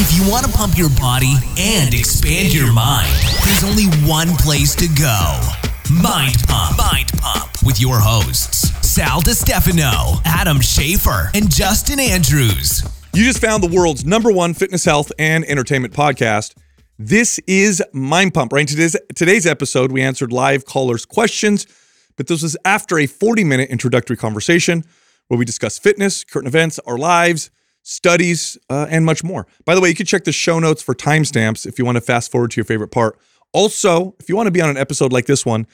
If you want to pump your body and expand your mind, there's only one place to go Mind Pump. Mind Pump with your hosts, Sal DiStefano, Adam Schafer, and Justin Andrews. You just found the world's number one fitness, health, and entertainment podcast. This is Mind Pump. Right? Today's, today's episode, we answered live callers' questions, but this was after a 40 minute introductory conversation where we discuss fitness, current events, our lives, studies, uh, and much more. By the way, you can check the show notes for timestamps if you want to fast forward to your favorite part. Also, if you want to be on an episode like this one,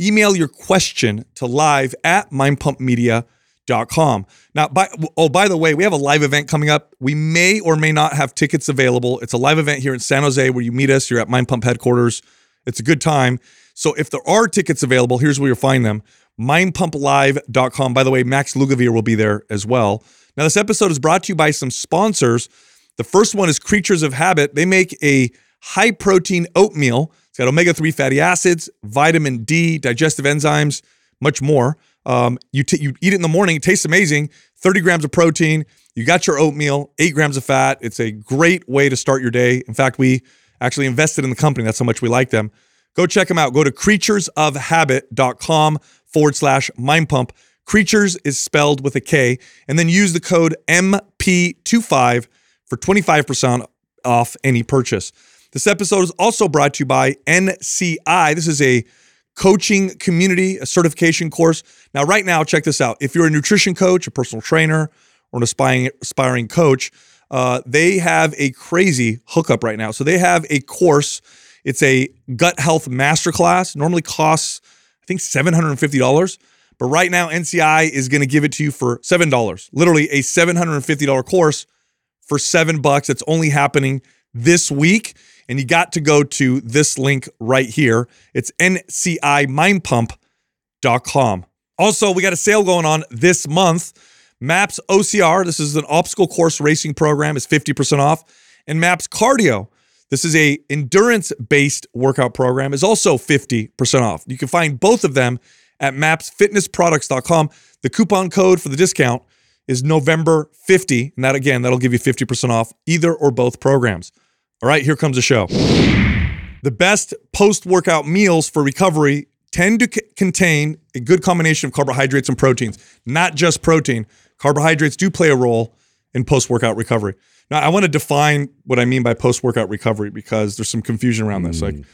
email your question to live at mindpumpmedia.com. Now, by, oh, by the way, we have a live event coming up. We may or may not have tickets available. It's a live event here in San Jose where you meet us. You're at Mind Pump headquarters. It's a good time. So if there are tickets available, here's where you'll find them mindpumplive.com. By the way, Max Lugavere will be there as well. Now, this episode is brought to you by some sponsors. The first one is Kreatures of Habit. They make a high protein oatmeal. It's got omega 3 fatty acids, vitamin D, digestive enzymes, much more. Um, you, t- you eat it in the morning, it tastes amazing. 30 grams of protein. You got your oatmeal, eight grams of fat. It's a great way to start your day. In fact, we actually invested in the company. That's how much we like them. Go check them out. Go to kreaturesofhabit.com forward slash mind pump. Creatures is spelled with a K, and then use the code MP25 for 25% off any purchase. This episode is also brought to you by NCI. This is a coaching community, a certification course. Now, right now, check this out. If you're a nutrition coach, a personal trainer, or an aspiring, aspiring coach, uh, they have a crazy hookup right now. So they have a course. It's a gut health masterclass. Normally costs, I think, $750. But right now, NCI is going to give it to you for $7. Literally a $750 course for seven bucks. It's only happening this week. And you got to go to this link right here. It's ncimindpump.com. Also, we got a sale going on this month. MAPS OCR, this is an obstacle course racing program, is 50% off. And MAPS Cardio, this is a endurance-based workout program, is also 50% off. You can find both of them at mapsfitnessproducts.com. The coupon code for the discount is November 50, and that again, that'll give you 50% off either or both programs. All right, here comes the show. The best post-workout meals for recovery tend to c- contain a good combination of carbohydrates and proteins, not just protein. Carbohydrates do play a role in post-workout recovery. Now, I want to define what I mean by post-workout recovery because there's some confusion around this. Like mm.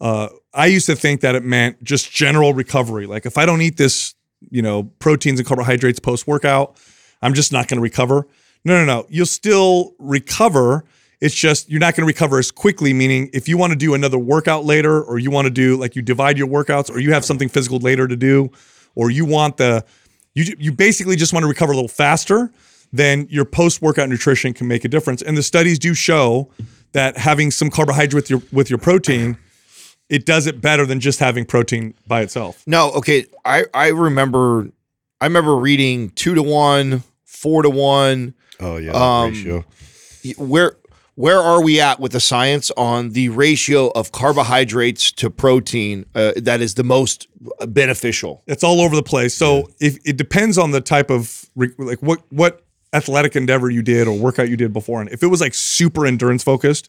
Uh, I used to think that it meant just general recovery. Like if I don't eat this, you know, proteins and carbohydrates post workout, I'm just not going to recover. No, no, no. You'll still recover. It's just you're not going to recover as quickly. Meaning, if you want to do another workout later, or you want to do like you divide your workouts, or you have something physical later to do, or you want the you you basically just want to recover a little faster, then your post workout nutrition can make a difference. And the studies do show that having some carbohydrate with your with your protein it does it better than just having protein by itself. No, okay. I I remember I remember reading two to one, four to one. Oh yeah, that Um, ratio. Where where are we at with the science on the ratio of carbohydrates to protein uh, that is the most beneficial? It's all over the place. So if it depends on the type of like what what athletic endeavor you did or workout you did before, and if it was like super endurance focused,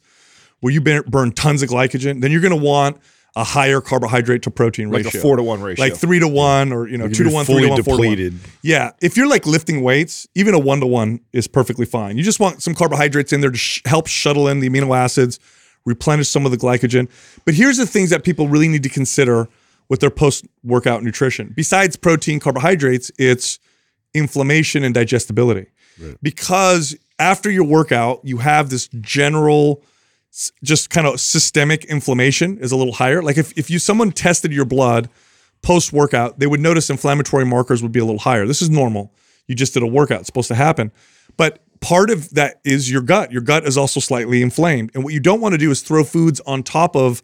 where you burn, tons of glycogen, then you're going to want a higher carbohydrate to protein Like ratio, like a four to one ratio. like three to one, or you know two to one, three to one, four to one. Yeah, if you're like lifting weights, even a one to one is perfectly fine. You just want some carbohydrates in there to sh- help shuttle in the amino acids, replenish some of the glycogen. But here's the things that people really need to consider with their post workout nutrition. Besides protein, carbohydrates, it's inflammation and digestibility. Because after your workout, you have this general just kind of systemic inflammation is a little higher. Like if, if you someone tested your blood post workout, they would notice inflammatory markers would be a little higher. This is normal. You just did a workout, it's supposed to happen. But part of that is your gut. Your gut is also slightly inflamed. And what you don't want to do is throw foods on top of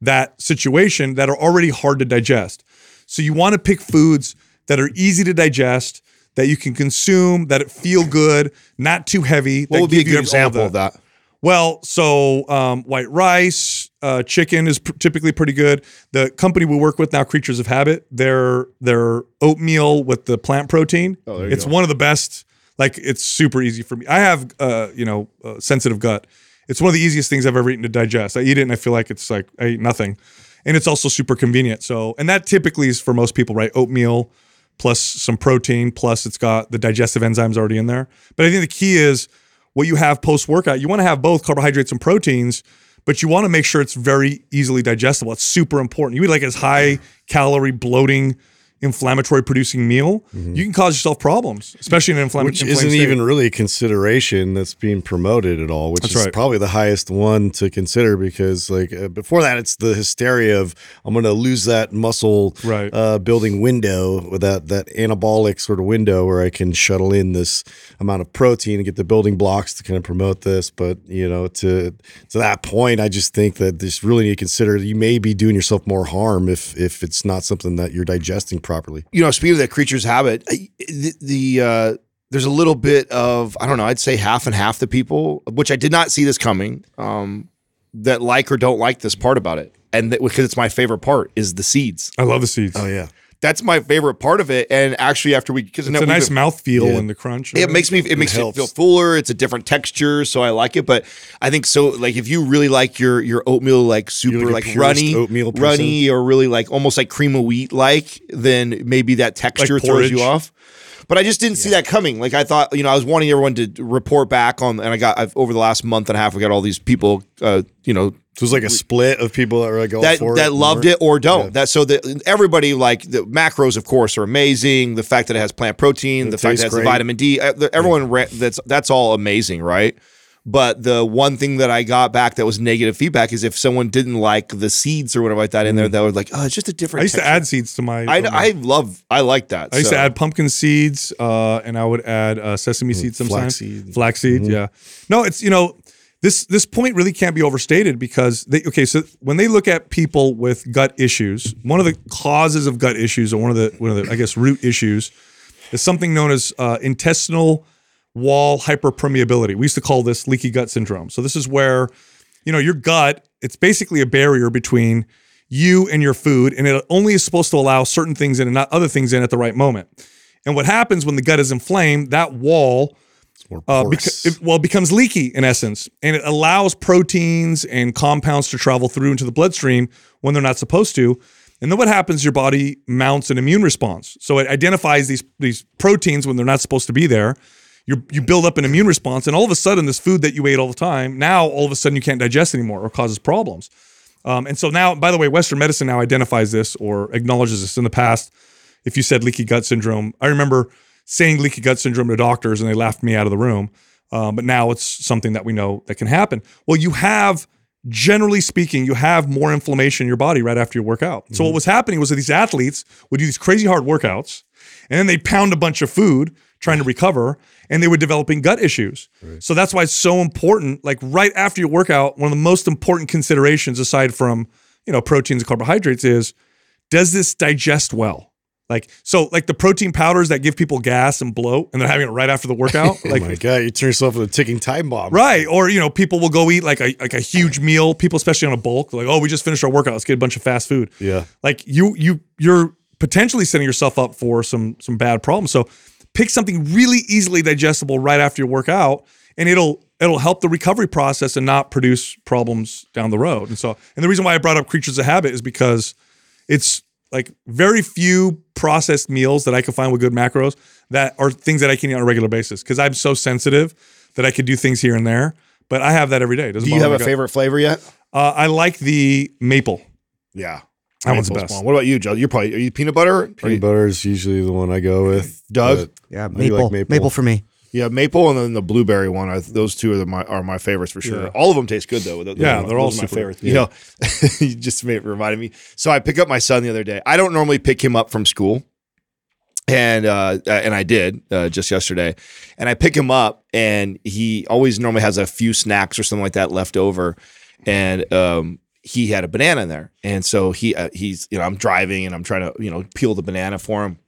that situation that are already hard to digest. So you want to pick foods that are easy to digest, that you can consume, that it feel good, not too heavy. What that would be a good example of that? Well, so um, white rice, uh, chicken is pr- typically pretty good. The company we work with now, Kreatures of Habit, their their oatmeal with the plant protein. Oh, there you it's go. one of the best. Like it's super easy for me. I have uh, you know uh, sensitive gut, It's one of the easiest things I've ever eaten to digest. I eat it and I feel like it's like I eat nothing, and it's also super convenient. So, and that typically is for most people, right? Oatmeal plus some protein plus it's got the digestive enzymes already in there. But I think the key is what you have post workout. You want to have both carbohydrates and proteins, but you want to make sure it's very easily digestible. It's super important. You eat like as high calorie bloating inflammatory producing meal, you can cause yourself problems, especially in an inflammatory. Mm-hmm. Which isn't even really a consideration that's being promoted at all, which That's is right. probably the highest one to consider because, like, uh, before that, it's the hysteria of I'm going to lose that muscle Right. uh, building window with that that anabolic sort of window where I can shuttle in this amount of protein and get the building blocks to kind of promote this. But you know, to to that point, I just think that this really need to consider you may be doing yourself more harm if if it's not something that you're digesting properly. You know, speaking of that creature's habit, the, the uh, there's a little bit of I don't know. I'd say half and half the people, which I did not see this coming, um, that like or don't like this part about it, and that, because it's my favorite part is the seeds. I love the seeds. Oh yeah. That's my favorite part of it. And actually, after we because It's a nice mouth feel and the crunch. it makes me it makes it helps. feel fuller. It's a different texture, so I like it. But I think so. Like if you really like your your oatmeal like super like like runny oatmeal person? runny or really like almost like cream of wheat like, then maybe that texture throws you off. But I just didn't see that coming. Like I thought, you know, I was wanting everyone to report back on, and I got I've, over the last month and a half, we got all these people, uh, you know, So it's like a split of people that were like all that for that it loved it or don't. Yeah. That so that everybody like the macros, of course, are amazing. The fact that it has plant protein, the fact that it has the vitamin D, uh, everyone ra- that's that's all amazing, right? But the one thing that I got back that was negative feedback is if someone didn't like the seeds or whatever like that in there, that was like, oh, it's just a different. I used to add seeds to my. I, I love I like that. I used so. to add pumpkin seeds, uh, and I would add uh, sesame seeds sometimes. flaxseed. Flaxseed, yeah. No, it's you know this this point really can't be overstated because they okay. So when they look at people with gut issues, one of the causes of gut issues, or one of the one of the I guess root issues, is something known as uh, intestinal wall hyperpermeability. We used to call this leaky gut syndrome. So this is where you know your gut it's basically a barrier between you and your food and it only is supposed to allow certain things in and not other things in at the right moment and what happens when the gut is inflamed that wall More uh, beca- it, well it becomes leaky in essence and it allows proteins and compounds to travel through into the bloodstream when they're not supposed to and then what happens your body mounts an immune response. So it identifies these these proteins when they're not supposed to be there. You you build up an immune response and all of a sudden this food that you ate all the time now all of a sudden you can't digest anymore or causes problems. Um, and so now by the way western medicine now identifies this or acknowledges this in the past. If you said leaky gut syndrome i remember saying leaky gut syndrome to doctors and they laughed me out of the room. Um, but now it's something that we know that can happen. Well you have generally speaking you have more inflammation in your body right after you work out so what was happening was that these athletes would do these crazy hard workouts and then they'd pound a bunch of food trying to recover and they were developing gut issues. So that's why it's so important like right after your workout one of the most important considerations aside from you know proteins and carbohydrates is does this digest well like so like the protein powders that give people gas and bloat and they're having it right after the workout oh like my god, you turn yourself into a ticking time bomb. Right. Or, you know, people will go eat like a like a huge meal, people especially on a bulk, like, oh, we just finished our workout, let's get a bunch of fast food. Yeah. Like you you you're potentially setting yourself up for some some bad problems. So pick something really easily digestible right after your workout and it'll it'll help the recovery process and not produce problems down the road. And so and the reason why I brought up Kreatures of Habit is because it's like very few processed meals that I can find with good macros that are things that I can eat on a regular basis because I'm so sensitive that I could do things here and there. But I have that every day. Doesn't Do you have a gut. favorite flavor yet? Uh, I like the maple. Yeah. That one's the best. bomb. What about you, Joe? You're probably are you peanut butter? Are Peanut butter is usually the one I go with. Doug? Yeah, I do maple, maple. for me. Yeah, maple and then the blueberry one. I, those two are the, my are my favorites for sure. Yeah. All of them taste good though. Those Yeah, they're all my favorites. good. You know, you just made, reminded me. So I pick up my son the other day. I don't normally pick him up from school, and uh, and I did uh, just yesterday. And I pick him up, and he always normally has a few snacks or something like that left over, and um, he had a banana in there, and so he uh, he's you know I'm driving and I'm trying to you know peel the banana for him.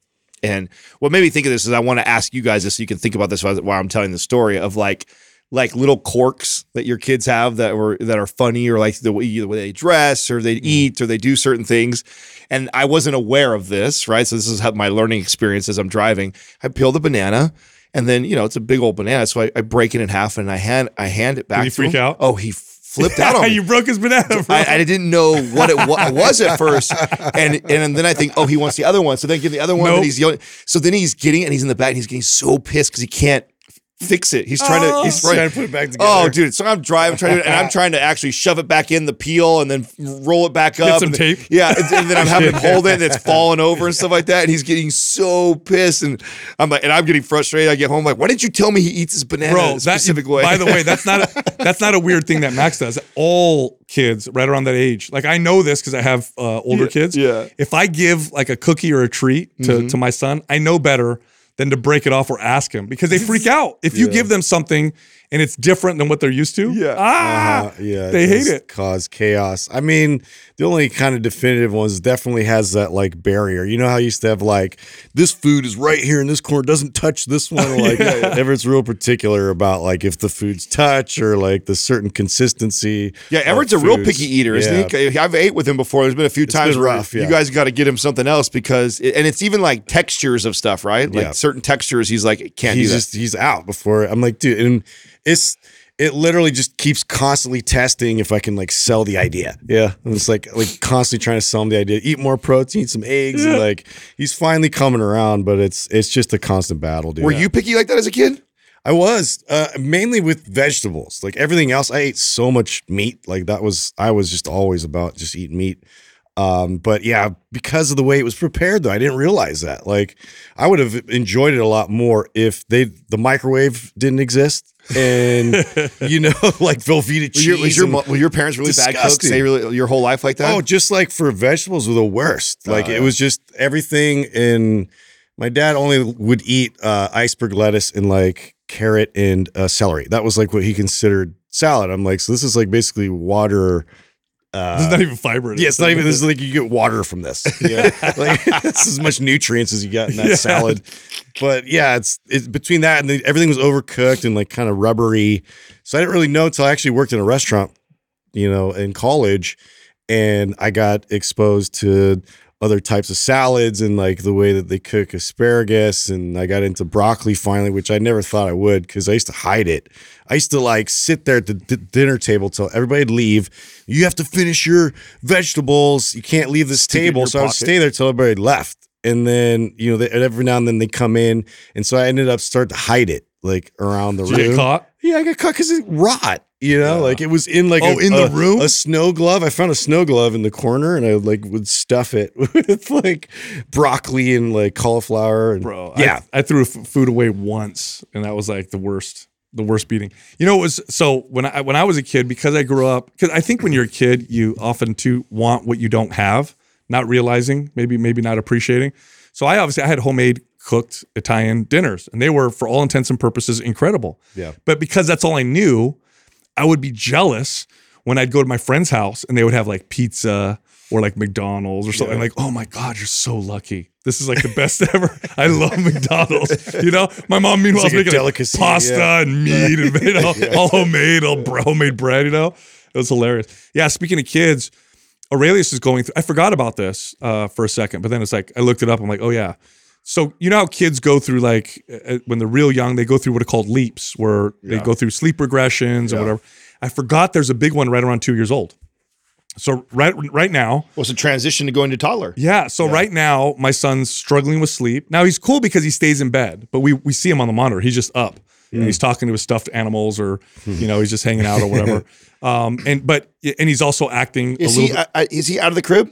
And what made me think of this is I want to ask you guys this so you can think about this while I'm telling the story of like like little quirks that your kids have that were that are funny or like the way, the way they dress or they mm-hmm. eat or they do certain things. And I wasn't aware of this, right? So this is how my learning experience as I'm driving. I peel the banana And then you know it's a big old banana, so I, I break it in half and I hand I hand it back. he to freak him. out? Oh, he flipped out on me. you broke his banana. Bro. I, I didn't know what it wa- was at first, and and then I think, oh, he wants the other one. So then give the other one, Nope. and he's yelling. So then he's getting, it and he's in the back, and he's getting so pissed because he can't fix it. He's trying Oh. to, he's Trying trying to put it back together. Oh, dude! So I'm driving, trying to, and I'm trying to actually shove it back in the peel and then roll it back up. some and tape. Yeah, and, then I'm having him hold it, and it's falling over and stuff like that. And he's getting so pissed, and I'm like, and I'm getting frustrated. I get home like, why didn't you tell me he eats his banana Bro, a that, way? by the way, that's not a, that's not a weird thing that Max does. All kids right around that age, like I know this because I have uh, older kids. yeah. Mm-hmm. If I give like a cookie or a treat to, to my son, I know better than to break it off or ask him because they freak out. If you give them something and it's different than what they're used to, Yeah. ah, Uh, yeah, they hate it. Cause chaos. I mean, the only kind of definitive ones definitely has that like barrier. You know how you used to have like this food is right here in this corner, doesn't touch this one. Or like Everett's real particular about like if the foods touch or like the certain consistency. Yeah, Everett's a real picky eater, isn't Yeah. he? I've ate with him before. There's been a few times been where rough, you guys got to get him something else because, and it's even like textures of stuff, right? Like Yeah. certain textures, he's like, can't he's do that. just he's out before I'm like, dude, and it's it literally just keeps constantly testing if I can like sell the idea. Yeah. And it's like like constantly trying to sell him the idea. Eat more protein, some eggs, and like he's finally coming around, but it's it's just a constant battle, dude. Were you picky like that as a kid? I was uh, mainly with vegetables. Like everything else, I ate so much meat. Like that was I was just always about just eating meat. Um, but yeah, because of the way it was prepared, though, I didn't realize that. Like I would have enjoyed it a lot more if they the microwave didn't exist, and you know, like Velveeta Was cheese. your, was your, and- were your parents really bad cooks? Disgusting. They really your whole life like that? Oh, just like for vegetables were the worst. Like yeah. it was just everything And my dad only would eat uh, iceberg lettuce and like carrot and uh, celery. That was like what he considered salad. I'm like, so this is like basically water. Uh, There's not even fiber yeah, it's not even. This is like you get water from this. Yeah, like it's as much nutrients as you got in that Yeah. salad. But yeah, it's it's between that and the, everything was overcooked and like kind of rubbery. So I didn't really know until I actually worked in a restaurant, you know, in college, and I got exposed to other types of salads and like the way that they cook asparagus and I got into broccoli finally which I never thought I would cuz I used to hide it. I used to like sit there at the d- dinner table till everybody'd leave. You have to finish your vegetables. You can't leave this table. So I would stay there till everybody left. And then, you know, they, every now and then they come in and so I ended up start to hide it like around the Did you room. get caught? Yeah, I got caught because it rot. You know, like it was in like Oh, a, in the a- room? a snow glove. I found a snow glove in the corner, and I like would stuff it with like broccoli and like cauliflower. And, bro. I- yeah, I, threw f- food away once, and that was like the worst, the worst beating. You know, it was so when I when I was a kid because I grew up because I think when you're a kid, you often too want what you don't have, not realizing maybe maybe not appreciating. So I obviously I had homemade cooked Italian dinners, and they were for all intents and purposes incredible. Yeah. But because that's all I knew, I would be jealous when I'd go to my friend's house and they would have like pizza or like McDonald's or something. Like, oh my God, you're so lucky. This is like the best ever. I love McDonald's. You know, my mom meanwhile like making like, pasta yeah. and meat and you know, all homemade, all homemade bread. You know, it was hilarious. Yeah. Speaking of kids, Aurelius is going through. I forgot about this uh, for a second, but then it's like I looked it up. I'm like, oh yeah. So you know how kids go through like uh, when they're real young, they go through what are called leaps, where they go through sleep regressions or whatever. I forgot there's a big one right around two years old. So right right now, What's a transition to going to toddler? yeah. So right now, my son's struggling with sleep. Now he's cool because he stays in bed, but we we see him on the monitor. He's just up. And he's talking to his stuffed animals, or you know, he's just hanging out or whatever. um, and but and he's also acting Is a he uh, uh, is he out of the crib?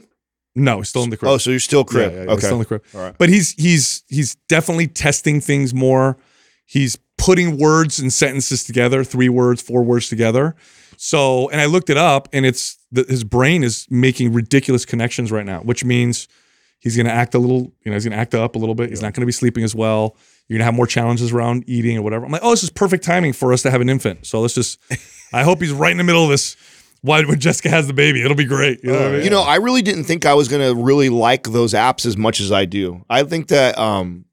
No, he's still in the crib. Oh, so you're still crib. Yeah, yeah, yeah, okay. still in the crib. All right. But he's he's he's definitely testing things more. He's putting words and sentences together, three words, four words together. So, and I looked it up, and it's that his brain is making ridiculous connections right now, which means he's going to act a little, you know, he's going to act up a little bit. He's not going to be sleeping as well. You're going to have more challenges around eating or whatever. I'm like, oh, this is perfect timing for us to have an infant. So let's just, I hope he's right in the middle of this. Why when Jessica has the baby, it'll be great. You know what I mean? You know, I really didn't think I was going to really like those apps as much as I do. I think that um,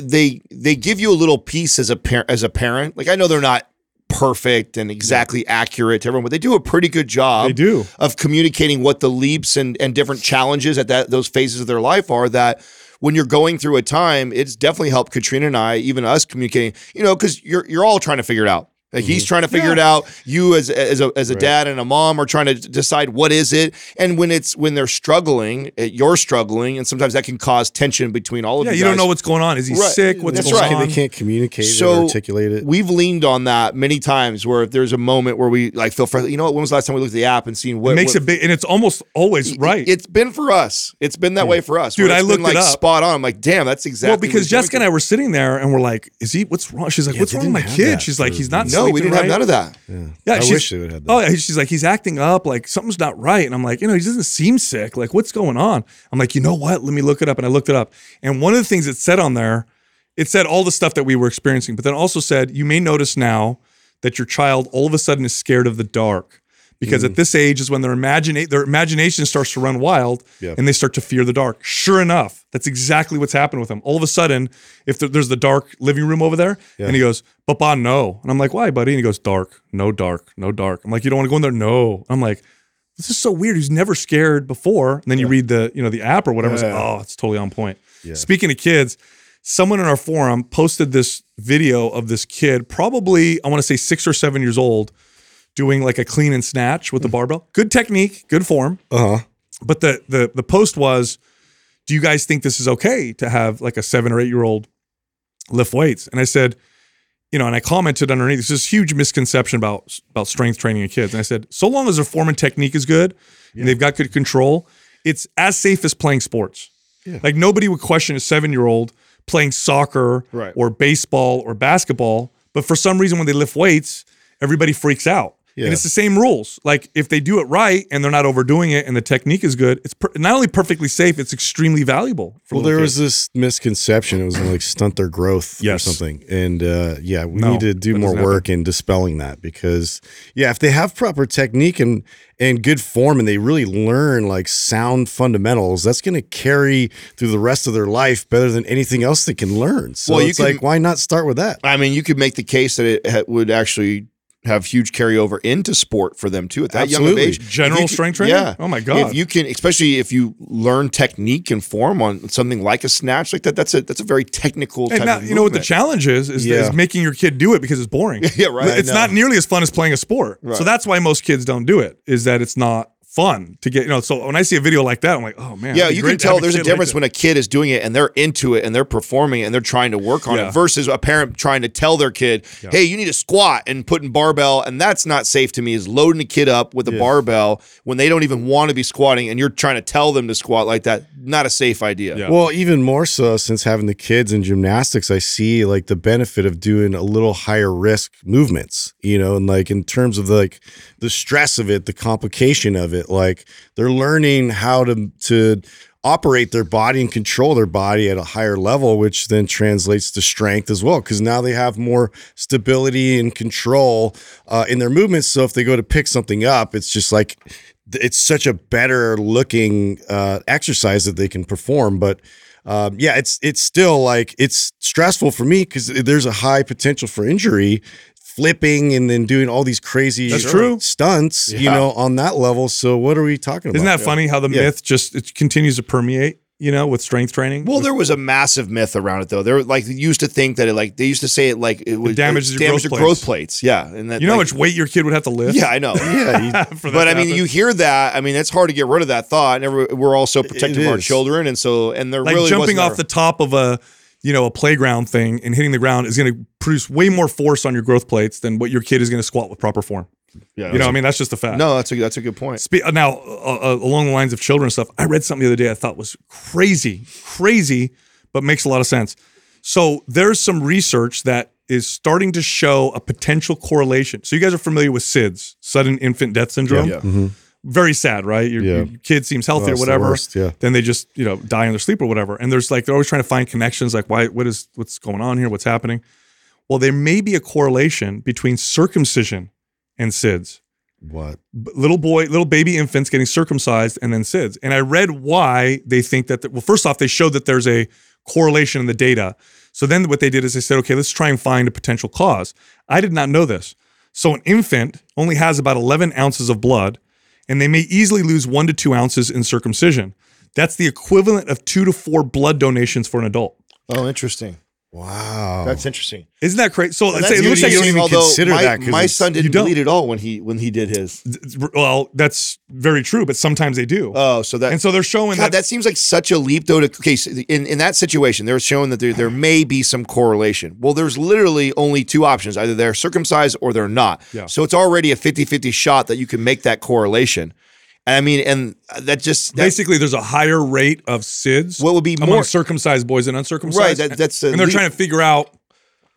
they they give you a little piece as a parent as a parent. Like I know they're not perfect and exactly accurate to everyone, but they do a pretty good job. They do. of communicating what the leaps and and different challenges at that those phases of their life are that when you're going through a time, it's definitely helped Katrina and I, even us communicating, you know, because you're you're all trying to figure it out. Like he's trying to figure it out. You as as a as a dad and a mom are trying to decide what is it. And when it's when they're struggling, uh, you're struggling, and sometimes that can cause tension between all of you. Yeah, you. you don't know what's going on. Is he Right. sick? What's That's going right. on? They can't communicate So or articulate it. we've leaned on that many times. Where if there's a moment where we like feel frustrated, you know what? When was the last time we looked at the app and seen what It makes what, it big, and it's almost always right. It's been for us. It's been that way for us. Dude, where I it's been, looked it like up. spot on. I'm like, damn, that's exactly. well, because he's Jessica and I were sitting there, and we're like, "Is he? What's wrong?" She's like, Yeah, "What's wrong with my kid?" She's like, "He's not." Through. No, we didn't have none of that. Yeah, I wish they would have that. Oh, yeah, she's like, he's acting up, like something's not right. And I'm like, you know, he doesn't seem sick. Like, what's going on? I'm like, you know what? Let me look it up. And I looked it up. And one of the things it said on there, it said all the stuff that we were experiencing, but then also said, you may notice now that your child all of a sudden is scared of the dark. Because Mm. at this age is when their imagine their imagination starts to run wild Yeah. and they start to fear the dark. Sure enough, that's exactly what's happened with them. All of a sudden, if there- there's the dark living room over there, and he goes, Papa, no. And I'm like, why, buddy? And he goes, dark, no dark, no dark. I'm like, you don't want to go in there? No. I'm like, this is so weird. He's never scared before. And then you read the, you know, the app or whatever. It's like, oh, it's totally on point. Speaking of kids, someone in our forum posted this video of this kid, probably I want to say six or seven years old, doing like a clean and snatch with the barbell. Good technique, good form. Uh huh. But the the the post was, do you guys think this is okay to have like a seven or eight year old lift weights? And I said, you know, and I commented underneath, this is a huge misconception about about strength training in kids. And I said, so long as their form and technique is good and they've got good control, it's as safe as playing sports. Like nobody would question a seven year old playing soccer Right. or baseball or basketball, but for some reason when they lift weights, everybody freaks out. Yeah. And it's the same rules. Like if they do it right and they're not overdoing it and the technique is good, it's per- not only perfectly safe, it's extremely valuable. For Well, there kids. was this misconception. It was gonna like stunt their growth Yes. or something. And uh, yeah, we No, need to do more doesn't work in dispelling that because yeah, if they have proper technique and and good form and they really learn like sound fundamentals, that's gonna carry through the rest of their life better than anything else they can learn. So Well, you it's can- like why not start with that? I mean, you could make the case that it ha- would actually have huge carryover into sport for them too at that young of age. General If you can- strength training? Yeah. Oh my God. If you can, especially if you learn technique and form on something like a snatch like that, that's a that's a very technical. And type now, you know what the challenge is, is, Yeah. is making your kid do it because it's boring. Yeah, right. It's not nearly as fun as playing a sport. So that's why most kids don't do it, is that it's not fun to get, you know, so when I see a video like that, I'm like, oh man. Yeah, you great can tell there's a kid like difference that. when a kid is doing it and they're into it and they're performing it and they're trying to work on Yeah. it versus a parent trying to tell their kid, "Hey, you need to squat and putting barbell." And that's not safe to me. Is loading a kid up with a barbell when they don't even want to be squatting and you're trying to tell them to squat like that. Not a safe idea. Yeah. Well, even more so since having the kids in gymnastics, I see like the benefit of doing a little higher risk movements, you know, and like in terms of like the stress of it, the complication of it, like they're learning how to to operate their body and control their body at a higher level, which then translates to strength as well. Cause now they have more stability and control uh, in their movements. So if they go to pick something up, it's just like it's such a better looking uh, exercise that they can perform. But um, yeah, it's it's still like it's stressful for me because there's a high potential for injury. Flipping and then doing all these crazy That's true. stunts, you know, on that level. So what are we talking about? Isn't that funny how the Yeah. myth just it continues to permeate, you know, with strength training? Well, there was a massive myth around it, though. They were like they used to think that it like they used to say it like it would damage it your growth your growth plates. Yeah, and that you know how much weight your kid would have to lift? Yeah, I know. Yeah, you- but I mean, you hear that. I mean, it's hard to get rid of that thought. And we're also protective of our children, and so and they're like really jumping off a- the top of a you know a playground thing and hitting the ground is going to produce way more force on your growth plates than what your kid is going to squat with proper form. Yeah, You know, I mean, that's just a fact. no, that's a that's a good point. Spe- now, uh, uh, along the lines of children and stuff, I read something the other day I thought was crazy, crazy, but makes a lot of sense. So there's some research that is starting to show a potential correlation. So you guys are familiar with SIDS, sudden infant death syndrome. Yeah. Very sad, right? Your, Yeah. your kid seems healthy Oh, or it's the whatever. worst, yeah. Then they just you know die in their sleep or whatever. And there's like they're always trying to find connections. Like why? What is what's going on here? What's happening? Well, there may be a correlation between circumcision and SIDS what? little boy, little baby infants getting circumcised and then SIDS. And I read why they think that, well, first off, they showed that there's a correlation in the data. So then what they did is they said, okay, let's try and find a potential cause. I did not know this. So an infant only has about 11 ounces of blood, and they may easily lose one to two ounces in circumcision. That's the equivalent of two to four blood donations for an adult. Oh, interesting. Wow. That's interesting. Isn't that crazy? So it looks like you don't even consider my, that my son didn't bleed at all when he when he did his. well, that's very true, but sometimes they do. Oh, so that and so they're showing God, that, that seems like such a leap, though. To okay, so in in that situation, they're showing that there there may be some correlation. Well, there's literally only two options: either they're circumcised or they're not. Yeah. So it's already a 50-50 shot that you can make that correlation. I mean, and that just that, basically there's a higher rate of SIDS. What would be among more- circumcised boys and uncircumcised? Right, that- that's and they're leap. trying to figure out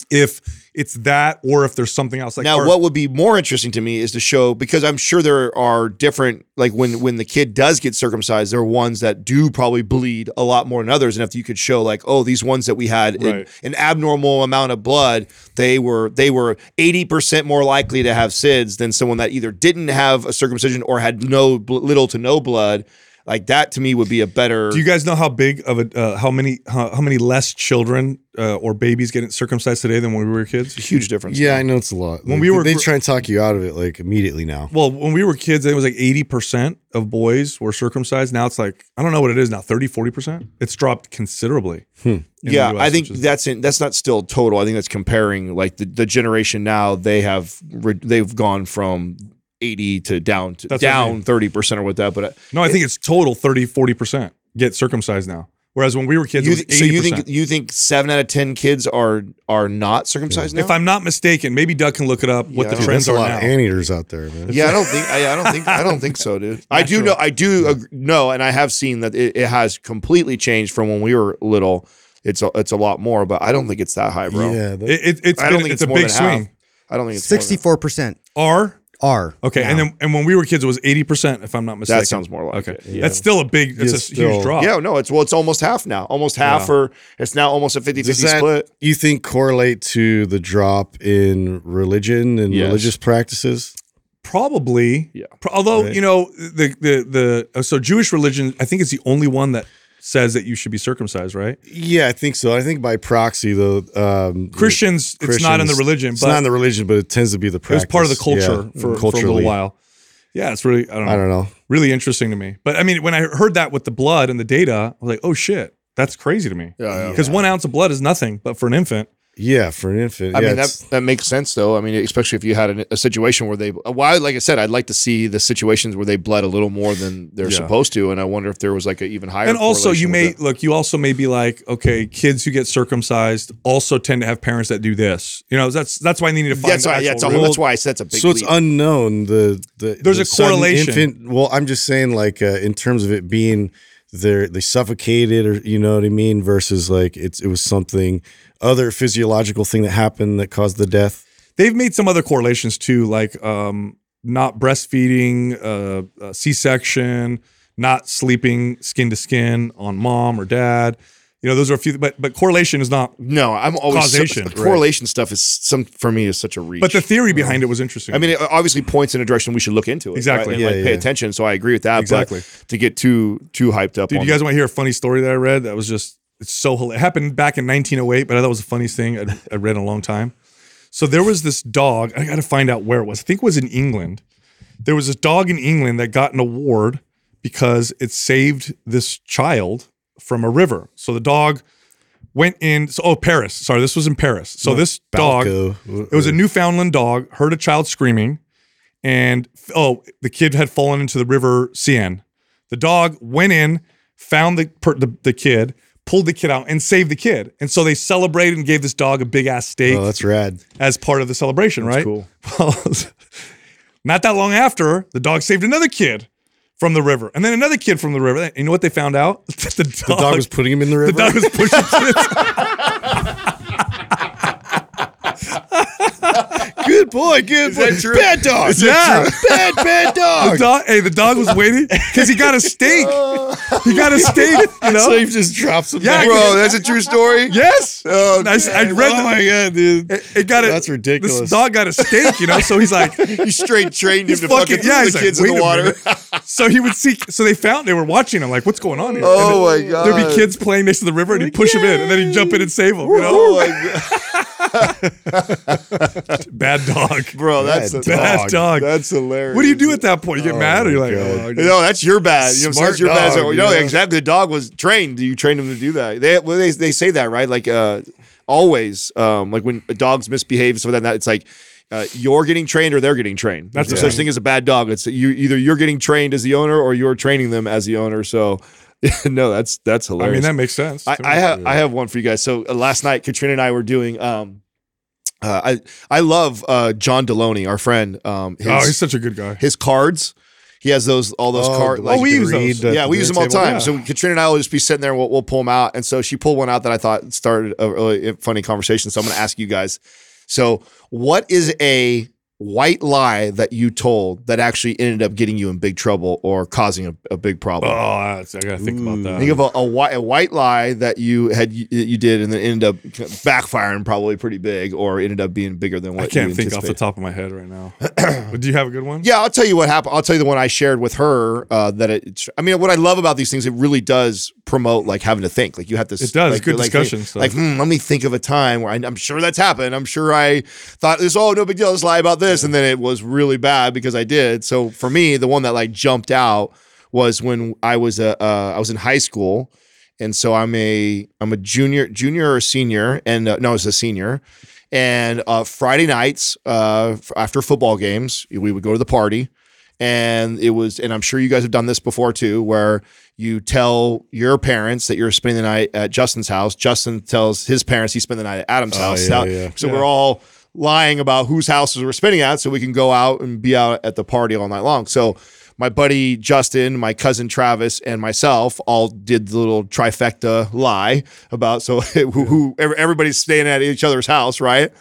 if it's that or if there's something else. Like now, our- what would be more interesting to me is to show because I'm sure there are different like when when the kid does get circumcised, there are ones that do probably bleed a lot more than others, and if you could show like, oh, these ones that we had in, Right. an abnormal amount of blood, they were they were 80 percent more likely to have SIDS than someone that either didn't have a circumcision or had no little to no blood. Like that to me would be a better. Do you guys know how big of a uh, how many how, how many less children uh, or babies getting circumcised today than when we were kids? huge difference. Yeah, I know it's a lot. When Like, we were they try and talk you out of it like immediately now. Well, when we were kids, it was like 80% of boys were circumcised. Now it's like, I don't know what it is now, 30, 40%. It's dropped considerably. in the yeah, US, I think is- that's in, that's not still total. I think that's comparing like the, the generation now. They have re- they've gone from eighty to down to That's what I down mean. thirty percent or what that. But uh, No, I think it's total 30, 40% get circumcised now. Whereas when we were kids, you it was th- so you think you think seven out of ten kids are are not circumcised now? if I'm not mistaken, maybe Doug can look it up what the I don't- trends There's a are lot now. of anteaters out there, man. yeah, I don't think I, I don't think I don't think so, dude. I do Natural. know I do ag- know, and I have seen that it, it has completely changed from when we were little. It's a, it's a lot more, but I don't think it's that high, bro. Yeah, that- It, it, it's I don't been- think it's, it's, a more big than half. swing. I don't think it's more than- Sixty-four percent R are okay, and then and when we were kids, it was 80%. If I'm not mistaken, That sounds more like okay. it, yeah. That's still a big. It's a still. huge drop. Yeah, no, it's well, it's almost half now. Almost half, Yeah. or it's now almost a 50 Does 50 split. you think correlate to the drop in religion and Yes. religious practices? Probably. Yeah. Pro- Although Right. you know the the the uh, so Jewish religion, I think it's the only one that says that you should be circumcised, right? Yeah, I think so. I think by proxy though, um, Christians, it's not in the Christians- religion, It's but not in the religion, but it tends to be the it was part of the culture Yeah, for, for a little while. Yeah, it's really I don't know, I don't know. really interesting to me. But I mean, when I heard that with the blood and the data, I was like, oh shit, that's crazy to me. Yeah, yeah. Because one ounce of blood is nothing, but for an infant, Yeah, for an infant. I yeah, mean, that, that makes sense, though. I mean, especially if you had a, a situation where they, well, like I said, I'd like to see the situations where they bled a little more than they're Yeah. supposed to. And I wonder if there was like an even higher. and also you may that. look, you also may be like, okay, kids who get circumcised also tend to have parents that do this. You know, that's that's why they need to find. That's the why, yeah, actual it's a that's why I said that's a big so it's unknown. The the There's the a correlation. Infant, well, I'm just saying, like uh, in terms of it being they they suffocated, or you know what I mean, versus like it's it was something other physiological thing that happened that caused the death. they've made some other correlations too, like um, not breastfeeding, uh, uh, C-section, not sleeping skin to skin on mom or dad. You know, those are a few, but but correlation is not. no, I'm always Causation, the correlation stuff is some for me is such a reach. But the theory behind it was interesting. I mean, it obviously points in a direction we should look into it. Exactly. right? Yeah, like pay yeah. attention. So I agree with that. Exactly. To get too too hyped up, dude, you guys want to hear a funny story that I read? That was just it's so hilarious. It happened back in 1908, but I thought it was the funniest thing I'd, I'd read in a long time. So there was this dog. I got to find out where it was. I think it was in England. There was this dog in England that got an award because it saved this child from a river. So the dog went in. So, oh, Paris. Sorry, this was in Paris. So this dog, it was a Newfoundland dog, heard a child screaming, and oh, the kid had fallen into the river Seine. The dog went in, found the, per, the the kid, pulled the kid out, and saved the kid. And so they celebrated and gave this dog a big ass steak Oh, that's rad. as part of the celebration, right? cool. Well, not that long after, the dog saved another kid from the river, and then another kid from the river. You know what they found out? The dog, The dog was putting him in the river. the dog was pushing kids. good boy, good boy. Bad dog. Yeah. bad, bad The dog. dog, hey, the dog was waiting because he got a steak. He got a steak, you know. So he just drops him. Yeah, back. bro, that's a true story. yes. Oh, oh I, s- I read. Oh the, my god, dude. it, it got a, That's ridiculous. This dog got a steak, you know. So he's like, You straight trained him to fucking- fucking yeah, the like, kids in the water. so he would see. So they found they were watching him. Like, what's going on here? Oh And my god. There'd be kids playing next to the river, and he'd push him in, and then he'd jump in and save them. You know, Oh my god, bad dog, bro, that's Bad a, bad dog. that's hilarious. What do you do at that point? You get mad, or you're like, oh, I guess- No, that's your bad. You know, Smart that's your bad. dog, you know, yeah. exactly. The dog was trained. Do you trained him to do that. They well, they, they say that right. Like uh, always, um, like when dogs misbehave, so that it's like. Uh, you're getting trained or they're getting trained. There's That's no right. such thing as a bad dog. It's you either you're getting trained as the owner or you're training them as the owner. So no, that's that's hilarious. I mean, that makes sense. I, I me. have I have one for you guys. So uh, last night, Katrina and I were doing. Um, uh, I I love uh, John Deloney, our friend. Um, his, oh, he's such a good guy. his cards. He has those all those Oh, cards. Like, Oh, we use can those. read at yeah, the we use them all the time. table? So Katrina and I will just be sitting there. We'll, we'll pull them out, and so she pulled one out that I thought started a really funny conversation. So I'm going to ask you guys. So, what is a white lie that you told that actually ended up getting you in big trouble or causing a, a big Oh, problem? that's, I gotta think about that. Think of a, a, white, a white lie that you had you, did and then ended up backfiring probably pretty big or ended up being bigger than what I can't you think off the top of my head right now. but do you have a good one? Yeah, I'll tell you what happened. I'll tell you the one I shared with her. Uh, that it, I mean, what I love about these things, it really does promote like having to think. Like you have to. It does. Like, Good like, discussion stuff. Like, hmm, let me think of a time where I, I'm sure that's happened. I'm sure I thought this. Oh, no big deal. Let's lie about this, and then it was really bad because I did. So for me, the one that like jumped out was when I was a uh, I was in high school. And so I'm a I'm a junior junior or senior and uh, no, I was a senior. And uh, Friday nights uh, after football games, we would go to the party, and it was and I'm sure you guys have done this before too, where you tell your parents that you're spending the night at Justin's house. Justin tells his parents he spent the night at Adam's Oh, house. yeah, So- yeah. So Yeah. we're all lying about whose houses we're spending at, so we can go out and be out at the party all night long. So my buddy Justin, my cousin Travis, and myself all did the little trifecta lie about so who, who everybody's staying at each other's house, right?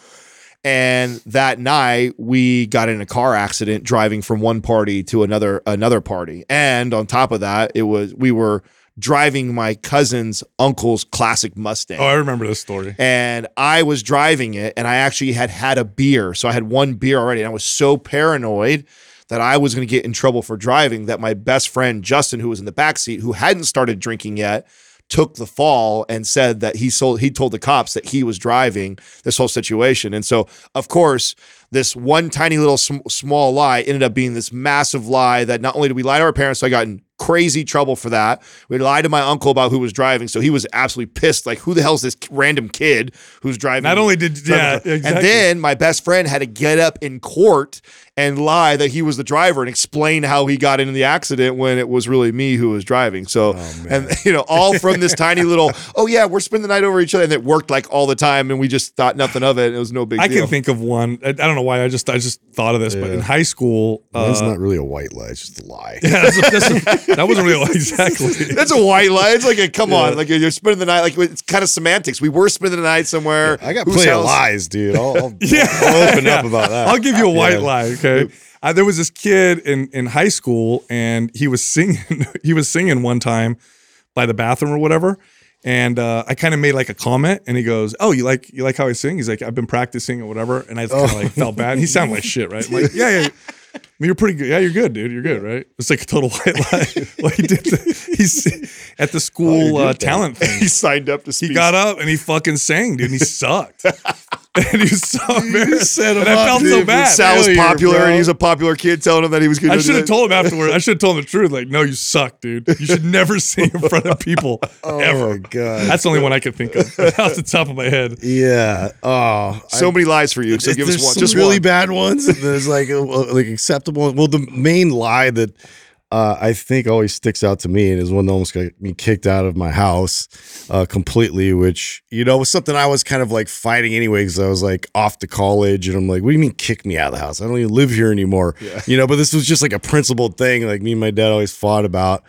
And that night we got in a car accident driving from one party to another another party. And on top of that, it was we were driving my cousin's uncle's classic Mustang Oh, I remember this story. and I was driving it and I actually had had a beer. So I had one beer already and I was so paranoid that I was going to get in trouble for driving that my best friend Justin who was in the back seat who hadn't started drinking yet took the fall and said that he sold he told the cops that he was driving this whole situation. And so of course this one tiny little sm- small lie ended up being this massive lie that not only did we lie to our parents, so I got in crazy trouble for that. We lied to my uncle about who was driving, so he was absolutely pissed. Like, who the hell's this random kid who's driving? Not only did- yeah, exactly. and then my best friend had to get up in court and lie that he was the driver and explain how he got into the accident when it was really me who was driving. So, and you know, all from this tiny little, oh yeah, we're spending the night over each other, and it worked like all the time, and we just thought nothing of it. It was no big I deal. can think of one. I, I don't know why. I just I just thought of this, but in high school, uh, Mine's not really a white lie; it's just a lie. yeah, that's a- that's a- that wasn't real exactly. That's a white lie. It's like a come on, like you're spending the night. Like it's kind of semantics. We were spending the night somewhere. I got Whose plenty of lies, dude. I'll, I'll, Yeah. I'll open up about that. I'll give you a white Yeah. lie. Okay. Uh, there was this kid in in high school, and he was singing. he was singing one time by the bathroom or whatever. And uh, I kind of made like a comment, and he goes, "Oh, you like you like how I sing?" He's like, "I've been practicing or whatever." And I just kind of like felt bad. And he sounded like shit, right? I'm like, "Yeah, yeah." I mean, you're pretty good. Yeah, you're good, dude. You're good, right? It's like a total white lie. well, he did. The, he's at the school uh, talent thing. He signed up to speak. He got up and he fucking sang, dude, and he sucked. and he was so embarrassed. and I felt dude, so bad. Sal was popular, bro. and he was a popular kid, telling him that he was going I should have told him afterward. I should have told him the truth. Like, no, you suck, dude. You should never sing in front of people Ever. oh ever. my god. That's the only one I could think of off the top of my head. yeah. Oh, so many lies for you. So give us one. Just really one. bad ones. There's like uh, like acceptable. Well, the main lie that uh, I think always sticks out to me and is one that almost got me kicked out of my house uh, completely. Which you know was something I was kind of like fighting anyway because I was like off to college and I'm like, what do you mean kick me out of the house? I don't even live here anymore. You know, but this was just like a principled thing. Like me and my dad always fought about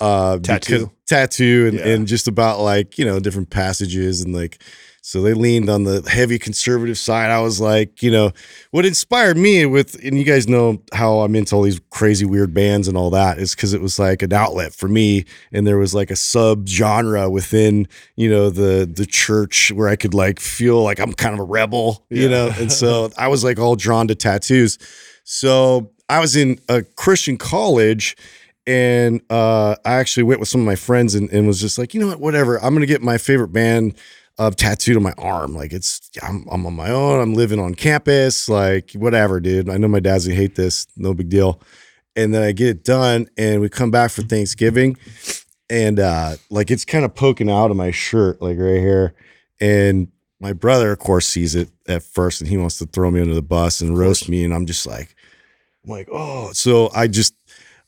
uh Tattoo. because- tattoo and, Yeah. and just about like you know different passages and like so they leaned on the heavy conservative side. I was like you know what inspired me with and you guys know how i'm into all these crazy weird bands and all that is because it was like an outlet for me and there was like a sub genre within you know the the church where i could like feel like i'm kind of a rebel you know? And so i was like all drawn to tattoos. So i was in a christian college and uh, I actually went with some of my friends and, and was just like, you know what, whatever. I'm gonna get my favorite band uh, tattooed on my arm. Like it's, I'm, I'm on my own. I'm living on campus. Like whatever, dude. I know my dad's gonna hate this. No big deal. And then I get it done, and we come back for Thanksgiving, and uh, like it's kind of poking out of my shirt, like right here. And my brother, of course, sees it at first, and he wants to throw me under the bus and roast me. And I'm just like, I'm like, oh. So I just,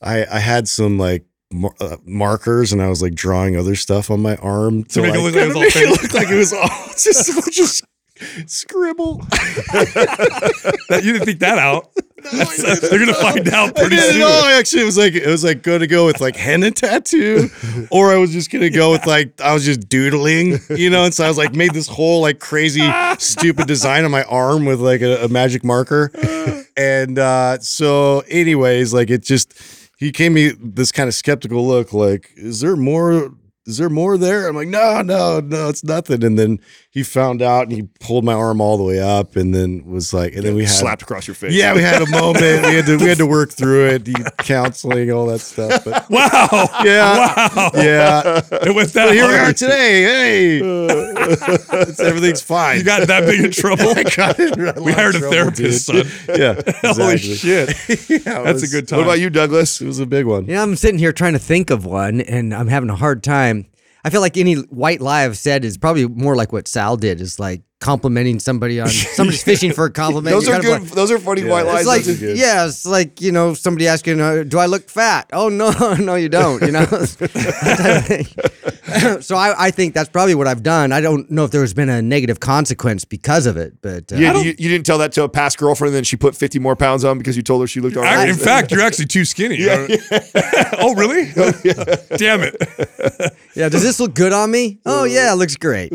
I, I had some like mar- uh, markers, and I was like drawing other stuff on my arm To make it look like it was all make it look like it was all just of scribble. That, you didn't think that out. That's- they're gonna find out I pretty didn't soon. know. Actually, it was like it was like to go with like henna tattoo, or I was just gonna go with like I was just doodling, you know. And so I was like made this whole like crazy stupid design on my arm with like a, a magic marker, and uh, so anyways, like it just he gave me this kind of skeptical look, like is there more? Is there more there? I'm like, no, no, no, it's nothing. And then he found out and he pulled my arm all the way up and then was like, and then we had slapped across your face. yeah, we had a moment. We had to we had to work through it, the counseling, all that stuff. But Wow. yeah, Wow. yeah. It was that But here we are today. Hey, It's- everything's fine. You got that big in trouble. I got it. in we lot hired a trouble, therapist, dude. son. Yeah, Holy shit. Yeah, it That's a good time. What about you, Douglas? It was a big one. Yeah, I'm sitting here trying to think of one, and I'm having a hard time. I feel like any white lie I've said is probably more like what Sal did, is like complimenting somebody on somebody's fishing for a compliment. Those You're are kind of good. like- those are funny white lies. it's like, Those are good. yeah, it's like you know somebody asking, uh, "Do I look fat?" Oh no, no, you don't. You know, That type of thing. so I, I think that's probably what I've done. I don't know if there's been a negative consequence because of it, but uh, Yeah, you, you didn't tell that to a past girlfriend, and then she put 50 more pounds on because you told her she looked all I- right. in fact, you're actually too skinny. Yeah. oh, really? Damn it. yeah, does this look good on me? Oh yeah, it looks great.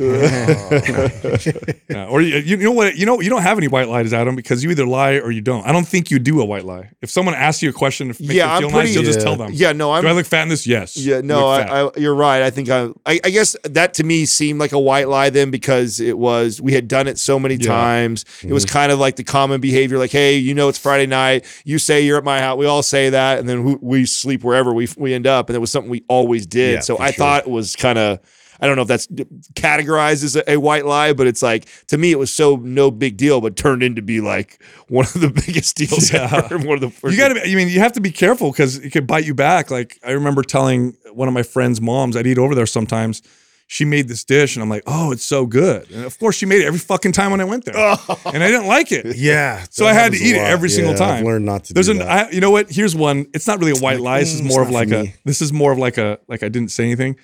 Yeah, or you, you know what? You know you don't have any white lies, Adam, because you either lie or you don't. I don't think you do a white lie. If someone asks you a question to make Yeah, you I'm feel pretty- nice, you'll just Yeah. tell them. Yeah, no, I'm- Do I look fat in this? Yes. Yeah, no, I. I, you're right. I think I, I, I guess that to me seemed like a white lie then because it was we had done it so many times. It was mm-hmm. kind of like the common behavior, like, hey, you know, it's Friday night. You say you're at my house. We all say that, and then we, we sleep wherever we we end up, and it was something we always did. Yeah, so I sure. thought it was kind of. I don't know if that's categorized as a, a white lie, but it's like to me it was so no big deal, but turned into be like one of the biggest deals Yeah. ever. One of the first you got to. I mean, you have to be careful because it could bite you back. Like I remember telling one of my friends' moms, I'd eat over there sometimes. She made this dish, and I'm like, "Oh, it's so good!" And of course, she made it every fucking time when I went there, and I didn't like it. Yeah. So I had to eat it lot. every single time. I've learned not to. There's do an, that. I, you know what? Here's one. It's not really a white lie. This is more of like for a. This is more of like a like I didn't say anything.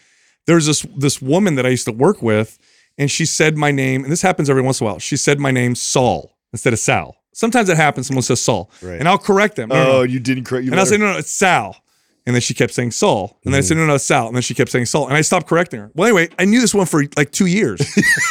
There's this this woman that I used to work with, and she said my name, and this happens every once in a while. She said my name Saul instead of Sal. Sometimes it happens. Someone says Saul, Right. and I'll correct them. No, no, no. Oh, you didn't correct. You And I'll say, no, no, it's Sal. And then she kept saying Saul. And then I said, mm-hmm. no, no, it's Sal. And then she kept saying Saul. And I stopped correcting her. Well, anyway, I knew this one for like two years.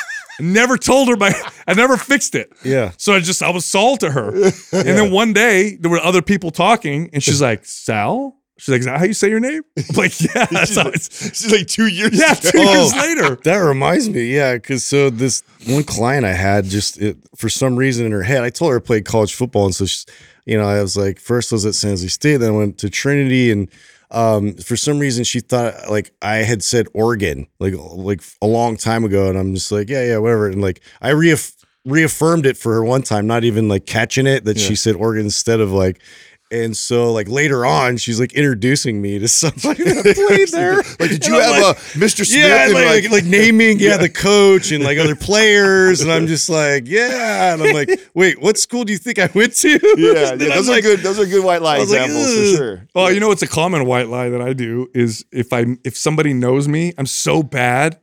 never told her my, I never fixed it. Yeah. So I just, I was Saul to her. And then one day there were other people talking and she's like, Sal? She's like, is that how you say your name? I'm like, yeah, that's how it's, She's like two years. yeah, two Oh. years later. That reminds me, yeah, because so this one client I had just it, for some reason in her head, I told her I played college football, and so she, you know, I was like, first I was at San Jose State, then I went to Trinity, and um, for some reason she thought like I had said Oregon like like a long time ago, and I'm just like, yeah, yeah, whatever, and like I reaff- reaffirmed it for her one time, not even like catching it that she said Oregon instead of like. And so, like later on, she's like introducing me to somebody that played there. Like, did you I'm have like, uh, a Mr. Smith? yeah, and like, like, like naming, yeah, the coach and like other players, and I'm just like, yeah, and I'm like, wait, what school do you think I went to? yeah, And yeah, I'm those are like, good. Those are good white lie I like, examples for sure. Well, you know what's a common white lie that I do is if I if somebody knows me, I'm so bad.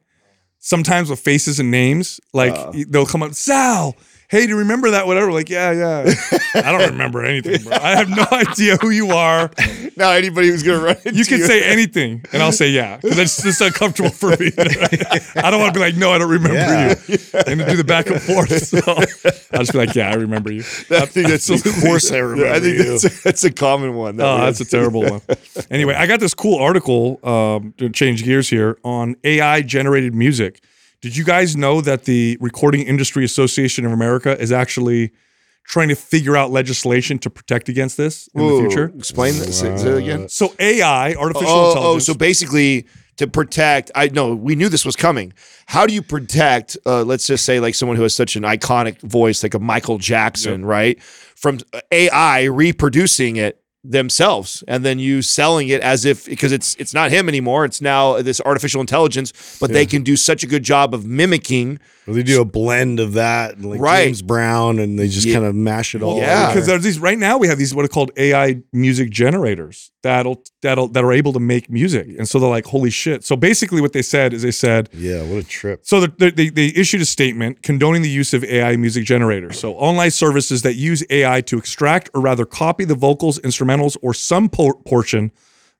Sometimes with faces and names, like uh. they'll come up, Sal. Hey, do you remember that? Whatever. Like, yeah, yeah. I don't remember anything, bro. I have no idea who you are. Now anybody who's gonna run into You can say anything, and I'll say yeah, because it's just uncomfortable for me. I don't want to be like, no, I don't remember Yeah. you, and to do the back and forth. So I'll just be like, yeah, I remember you. I think that's Absolutely. Of course I remember I think you. that's a, that's a common one. That Oh, that's a terrible one. Anyway, I got this cool article um, to change gears here on AI generated music. Did you guys know that the Recording Industry Association of America is actually trying to figure out legislation to protect against this in Ooh, the future. Explain this say it again. So AI, artificial Oh, oh, intelligence. so basically to protect, I know we knew this was coming. How do you protect, uh, let's just say, like someone who has such an iconic voice, like a Michael Jackson, right? From AI reproducing it themselves and then you selling it as if because it's it's not him anymore it's now this artificial intelligence but they can do such a good job of mimicking Or they do a blend of that, and like Right. James Brown, and they just Yeah. kind of mash it all. Yeah. because there's these right now we have these what are called AI music generators that'll that'll that are able to make music, and so they're like, holy shit! So basically, what they said is they said. yeah, what a trip. So they, they, they issued a statement condoning the use of AI music generators. So online services that use AI to extract or rather copy the vocals, instrumentals, or some por- portion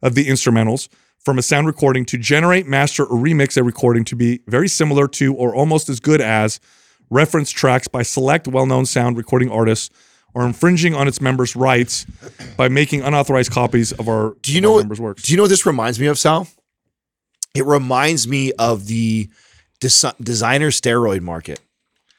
of the instrumentals from a sound recording to generate, master, or remix a recording to be very similar to or almost as good as reference tracks by select well-known sound recording artists or infringing on its members' rights by making unauthorized copies of our, Do you know what? members' works. Do you know what this reminds me of, Sal? It reminds me of the desi- designer steroid market.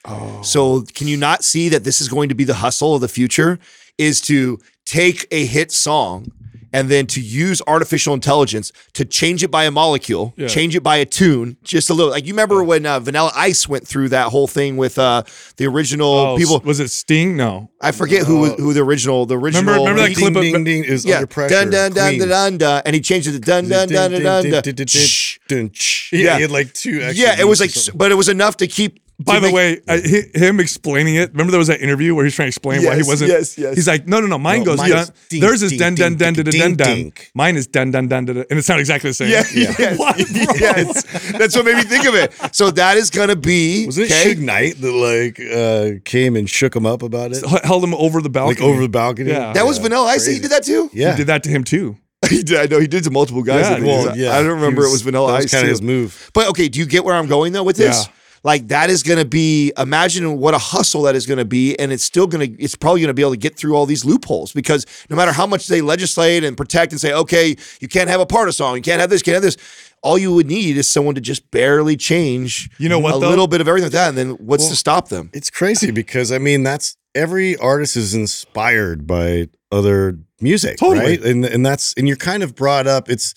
Oh. So can you not see that this is going to be the hustle of the future? Is to take a hit song and then to use artificial intelligence to change it by a molecule, Yeah. change it by a tune, just a little. Like you remember when uh, Vanilla Ice went through that whole thing with uh, the original Oh, people. was it Sting? No. I forget who who the original the original. Remember- remember that ding, clip of- ding, ding is yeah, under pressure. dun dun dun dun dun dun, and he changed it to dun dun dun dun dun. dun. Shh. Dun, shh. Yeah. Yeah, he had like two. Extra Yeah, it was like, beats or something. but it was enough to keep. By the make- way, I, him explaining it. Remember there was that interview where he's trying to explain why he wasn't. yes, yes. He's like, no, no, no. Mine No, goes mine dun. is ding, Theirs is ding, dun dun ding, dun dun ding, dun dun. Mine is dun dun dun dun, dun. and it sounded exactly the same. yeah, yes, What, yes, that's what made me think of it. So that is gonna be Wasn't it okay. Suge Knight that like uh, came and shook him up about it? H- Held him over the balcony. Like over the balcony? Yeah. That was Vanilla Ice. He did that too. Yeah. He did that to him too. he did. I know he did to multiple guys. Yeah, I well, yeah. I don't remember He it was Vanilla that Ice. was kind of his move. But okay, do you get where I'm going though with this? Yeah. Like that is going to be imagine what a hustle that is going to be and it's still going to it's probably going to be able to get through all these loopholes because no matter how much they legislate and protect and say okay, you can't have a part of song, you can't have this, you can't have this. All you would need is someone to just barely change You know what, a though? little bit of everything like that and then what's to stop them? It's crazy because I mean that's every artist is inspired by other music, Totally. right? And and that's and you're kind of brought up. It's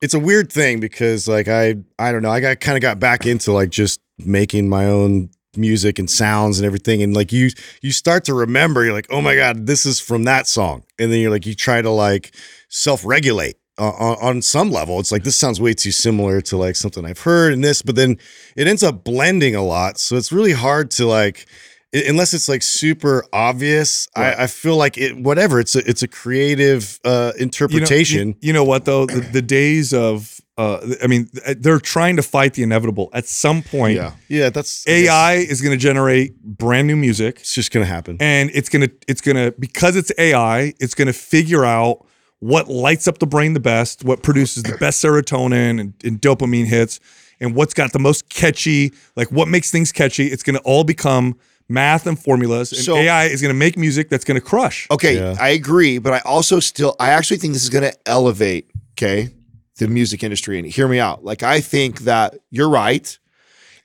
it's a weird thing because like I I don't know I got kind of got back into like just making my own music and sounds and everything and like you you start to remember you're like oh my god this is from that song. And then you're like you try to like self-regulate uh, on, on some level. It's like this sounds way too similar to like something i've heard and this but then it ends up blending a lot so it's really hard to like i- unless it's like super obvious I, I feel like it whatever it's a it's a creative uh You know, interpretation. you, you know what though? The, the days of, uh, I mean, they're trying to fight the inevitable. At some point, yeah yeah, that's AI is going to generate brand new music. it's just gonna happen and it's gonna it's gonna because it's AI, it's gonna figure out what lights up the brain the best, what produces the best serotonin and, and dopamine hits, and what's got the most catchy, like what makes things catchy. It's gonna all become math and formulas, and So- AI is gonna make music that's gonna crush. Okay, Yeah. I agree, but I also still I actually think this is going to elevate, okay, the music industry and hear me out. Like I think that you're right.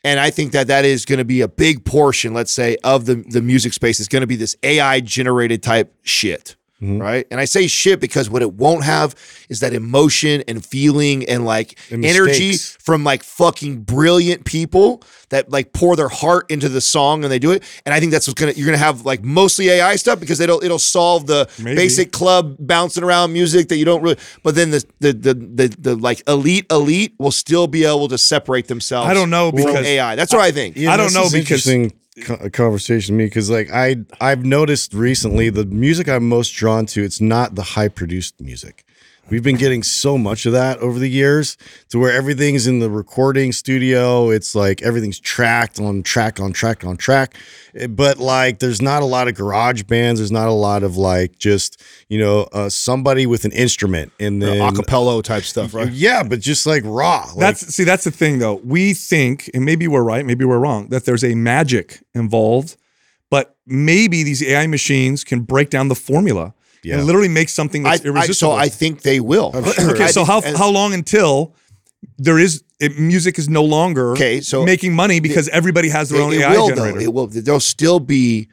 And I think that that is going to be a big portion, let's say, of the the music space is going to be this AI generated type shit. Mm-hmm. Right. And I say shit because what it won't have is that emotion and feeling and like And energy mistakes. from like fucking brilliant people that like pour their heart into the song and they do it. And I think that's what's gonna you're gonna have like mostly AI stuff because it'll it'll solve the Maybe. basic club bouncing around music that you don't really but then the the the the, the like elite elite will still be able to separate themselves I don't know because AI. That's what I think. I don't know because- co- conversation to me because like I I've noticed recently the music I'm most drawn to it's not the high produced music. We've been getting so much of that over the years to where everything's in the recording studio. It's like everything's tracked on track on track on track. Eh, But like there's not a lot of garage bands. There's not a lot of like just, you know, uh, somebody with an instrument and then acapella type stuff, right? Yeah, but just like raw. Like, That's see, that's the thing though. We think, and maybe we're right, maybe we're wrong, that there's a magic involved, but maybe these AI machines can break down the formula Yeah. and literally make something I, that's I, so. I think they will. okay, so how how long until there is it, music is no longer Okay, so making money because everybody has their own it, it AI will generator? though. It will. There'll still be.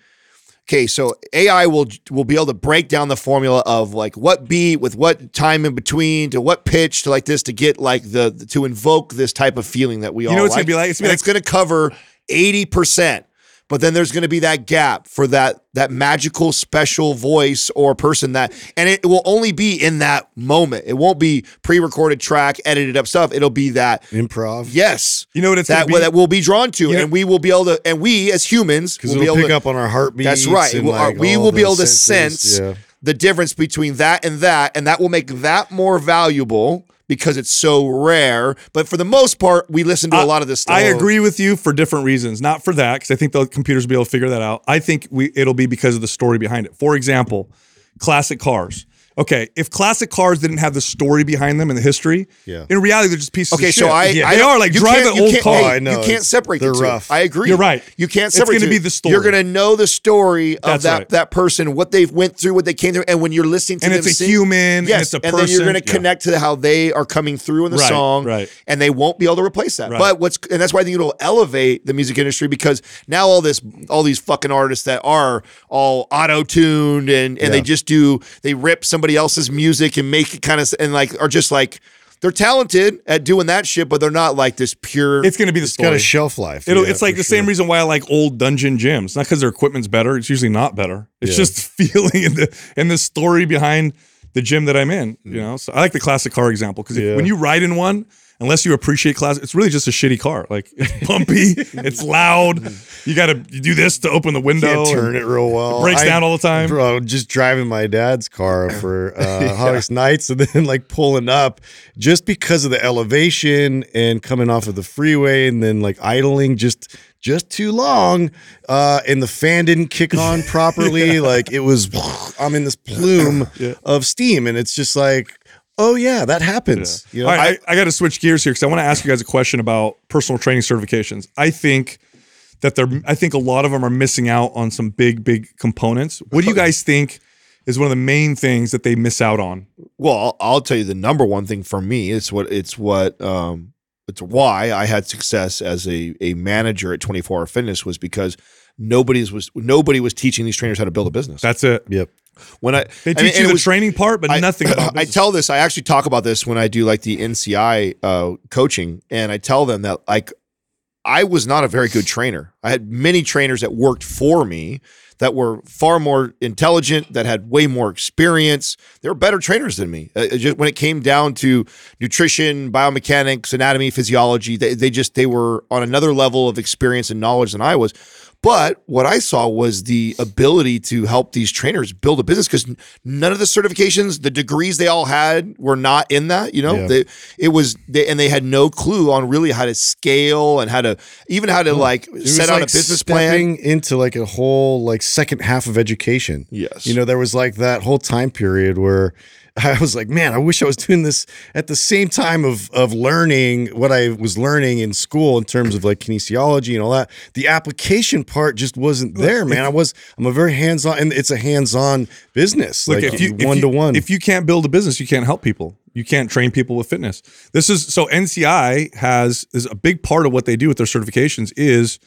okay, so AI will will be able to break down the formula of like what beat with what time in between to what pitch to like this to get like the to invoke this type of feeling that we all You know what it's like. gonna be like? It's gonna be it's going to cover eighty percent. But then there's going to be that gap for that that magical special voice or person that, and it will only be in that moment. It won't be pre-recorded track, edited up stuff. It'll be that Improv. yes, You know what it's that be? that we'll be drawn to, know- and we will be able to, and we as humans Because will be it'll able pick to up on our heartbeat. that's right. We'll- uh, like, we will be the able to sense Yeah. the difference between that and that, and that will make that more valuable because it's so rare. But for the most part, we listen to a lot of this stuff. I agree with you for different reasons. Not for that, because I think the computers will be able to figure that out. I think we it'll be because of the story behind it. For example, classic cars. Okay, if classic cars didn't have the story behind them and the history, Yeah. in reality they're just pieces Okay, of shit. so I, Yeah. I they are like drive an you old car. hey, I know, You can't separate they're the two. rough. I agree. You're right. You can't separate. It's separate. gonna be the story. You're gonna know the story of That's that right. that person, what they've went through, what they came through, and when you're listening to And them it's a sing- human, and yes, it's a and then you're gonna Yeah. connect to how they are coming through in the Right, song, right. And they won't be able to replace that. Right. But what's and that's why I think it'll elevate the music industry because now all this, all these fucking artists that are all auto tuned and and they just do they rip somebody else's music and make it kind of and like are just like. They're talented at doing that shit, but they're not like this pure. It's going to be got story. a shelf life. It'll, yeah, it's like the same reason why I like old dungeon gyms. Not because their equipment's better. It's usually not better. It's Yeah. just feeling in the and the story behind the gym that I'm in. Mm. You know, so I like the classic car example because Yeah. when you ride in one, unless you appreciate classic, it's really just a shitty car. Like it's bumpy, it's loud. You got to do this to open the window. Can't turn it real well. breaks down all the time. Bro, just driving my dad's car for uh, Hollis Nights and then like pulling up just because of the elevation and coming off of the freeway and then like idling just just too long. Uh, and the fan didn't kick on properly. Like it was, I'm in this plume of steam, and it's just like. Oh yeah, that happens. You know, All right, I, I got to switch gears here because I want to ask you guys a question about personal training certifications. I think that they're, I think a lot of them are missing out on some big, big components. What do you guys think is one of the main things that they miss out on? Well, I'll, I'll tell you the number one thing for me. It's what it's what um it's why I had success as a a manager at 24 Hour Fitness was because nobody's was nobody was teaching these trainers how to build a business. That's it. yep. when I They I teach mean, you the was- training part, but I- nothing about I tell this. I actually talk about this when I do like the NCI uh, coaching, and I tell them that like I was not a very good trainer. I had many trainers that worked for me that were far more intelligent, that had way more experience. They were better trainers than me. Uh, just when it came down to nutrition, biomechanics, anatomy, physiology, they, they just they were on another level of experience and knowledge than I was. But what I saw was the ability to help these trainers build a business because none of the certifications, the degrees they all had were not in that. You know, Yeah. they, it was, they, and they had no clue on really how to scale and how to even how to like set out like a business plan. into like a whole like second half of education. Yes. You know, there was like that whole time period where I was like, man, I wish I was doing this at the same time of of learning what I was learning in school in terms of like kinesiology and all that. The application part just wasn't there, man. I was I'm a very hands-on and it's a hands-on business. Look, like if you one to one. if you can't build a business, you can't help people. You can't train people with fitness. This is so NCI has is a big part of what they do with their certifications is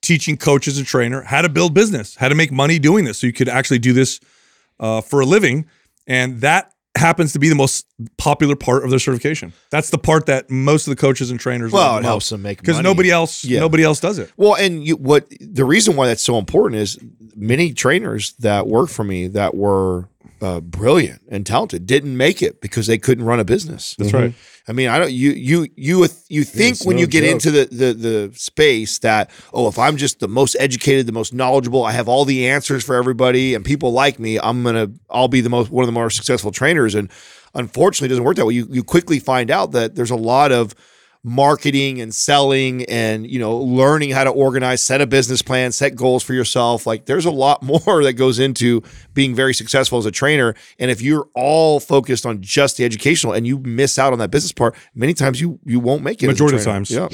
teaching coaches and trainer how to build business, how to make money doing this, so you could actually do this uh, for a living, and that happens to be the most popular part of their certification. That's the part that most of the coaches and trainers Well, love it helps them make money. because nobody else Yeah. nobody else does it. Well, and you, what the reason why that's so important is many trainers that work for me that were uh, brilliant and talented didn't make it because they couldn't run a business. That's right. I mean, I don't. You you you you think it's when no you get joke. into the, the the space that oh, if I'm just the most educated, the most knowledgeable, I have all the answers for everybody, and people like me, I'm gonna I'll be the most one of the more successful trainers. And unfortunately, it doesn't work that way. You you quickly find out that there's a lot of marketing and selling and you know learning how to organize set a business plan set goals for yourself like there's a lot more that goes into being very successful as a trainer and if you're all focused on just the educational and you miss out on that business part many times you you won't make it Majority of times. yeah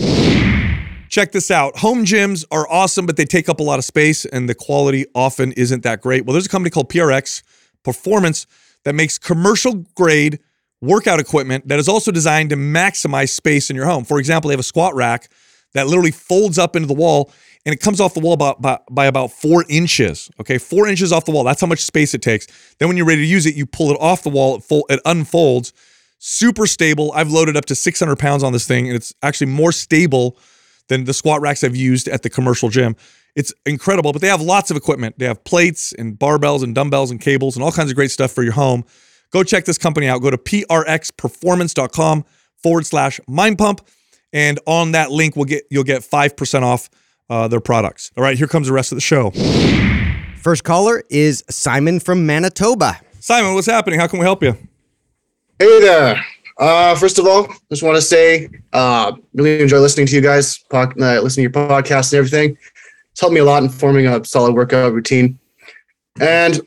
Check this out. Home gyms are awesome, but they take up a lot of space and the quality often isn't that great. Well, there's a company called PRX Performance that makes commercial grade workout equipment that is also designed to maximize space in your home. For example, they have a squat rack that literally folds up into the wall and it comes off the wall about by, by about four inches. Okay, four inches off the wall. That's how much space it takes. Then when you're ready to use it, you pull it off the wall. It, fol- it unfolds. Super stable. I've loaded up to 600 pounds on this thing, and it's actually more stable than the squat racks I've used at the commercial gym. It's incredible, but they have lots of equipment. They have plates and barbells and dumbbells and cables and all kinds of great stuff for your home. Go check this company out. Go to prxperformance.com forward slash mind pump. And on that link, we'll get you'll get 5% off uh, their products. All right, here comes the rest of the show. First caller is Simon from Manitoba. Simon, what's happening? How can we help you? Hey there. Uh, first of all, just want to say, uh, really enjoy listening to you guys, pod, uh, listening to your podcast and everything. It's helped me a lot in forming a solid workout routine. And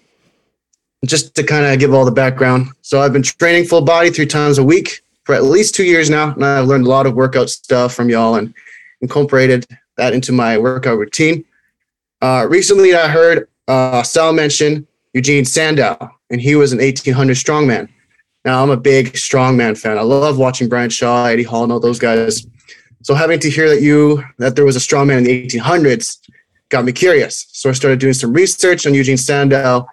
just to kind of give all the background, so I've been training full body three times a week for at least two years now, and I've learned a lot of workout stuff from y'all and incorporated that into my workout routine. Uh, recently, I heard uh, Sal mention Eugene Sandow, and he was an 1800 strongman. Now, I'm a big strongman fan. I love watching Brian Shaw, Eddie Hall, and all those guys. So having to hear that you that there was a strongman in the 1800s got me curious. So I started doing some research on Eugene Sandow.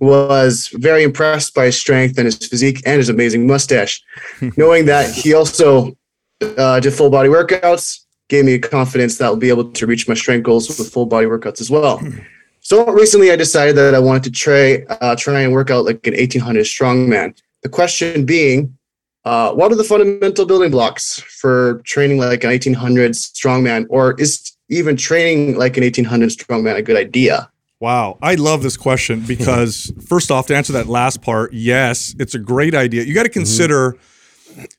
Was very impressed by his strength and his physique and his amazing mustache. Knowing that he also uh, did full body workouts gave me confidence that I'll be able to reach my strength goals with full body workouts as well. So recently, I decided that I wanted to try uh, try and work out like an 1800 strongman. The question being, uh, what are the fundamental building blocks for training like an 1800 strongman, or is even training like an 1800 strongman a good idea? Wow, I love this question because first off, to answer that last part, yes, it's a great idea. You got to mm-hmm. consider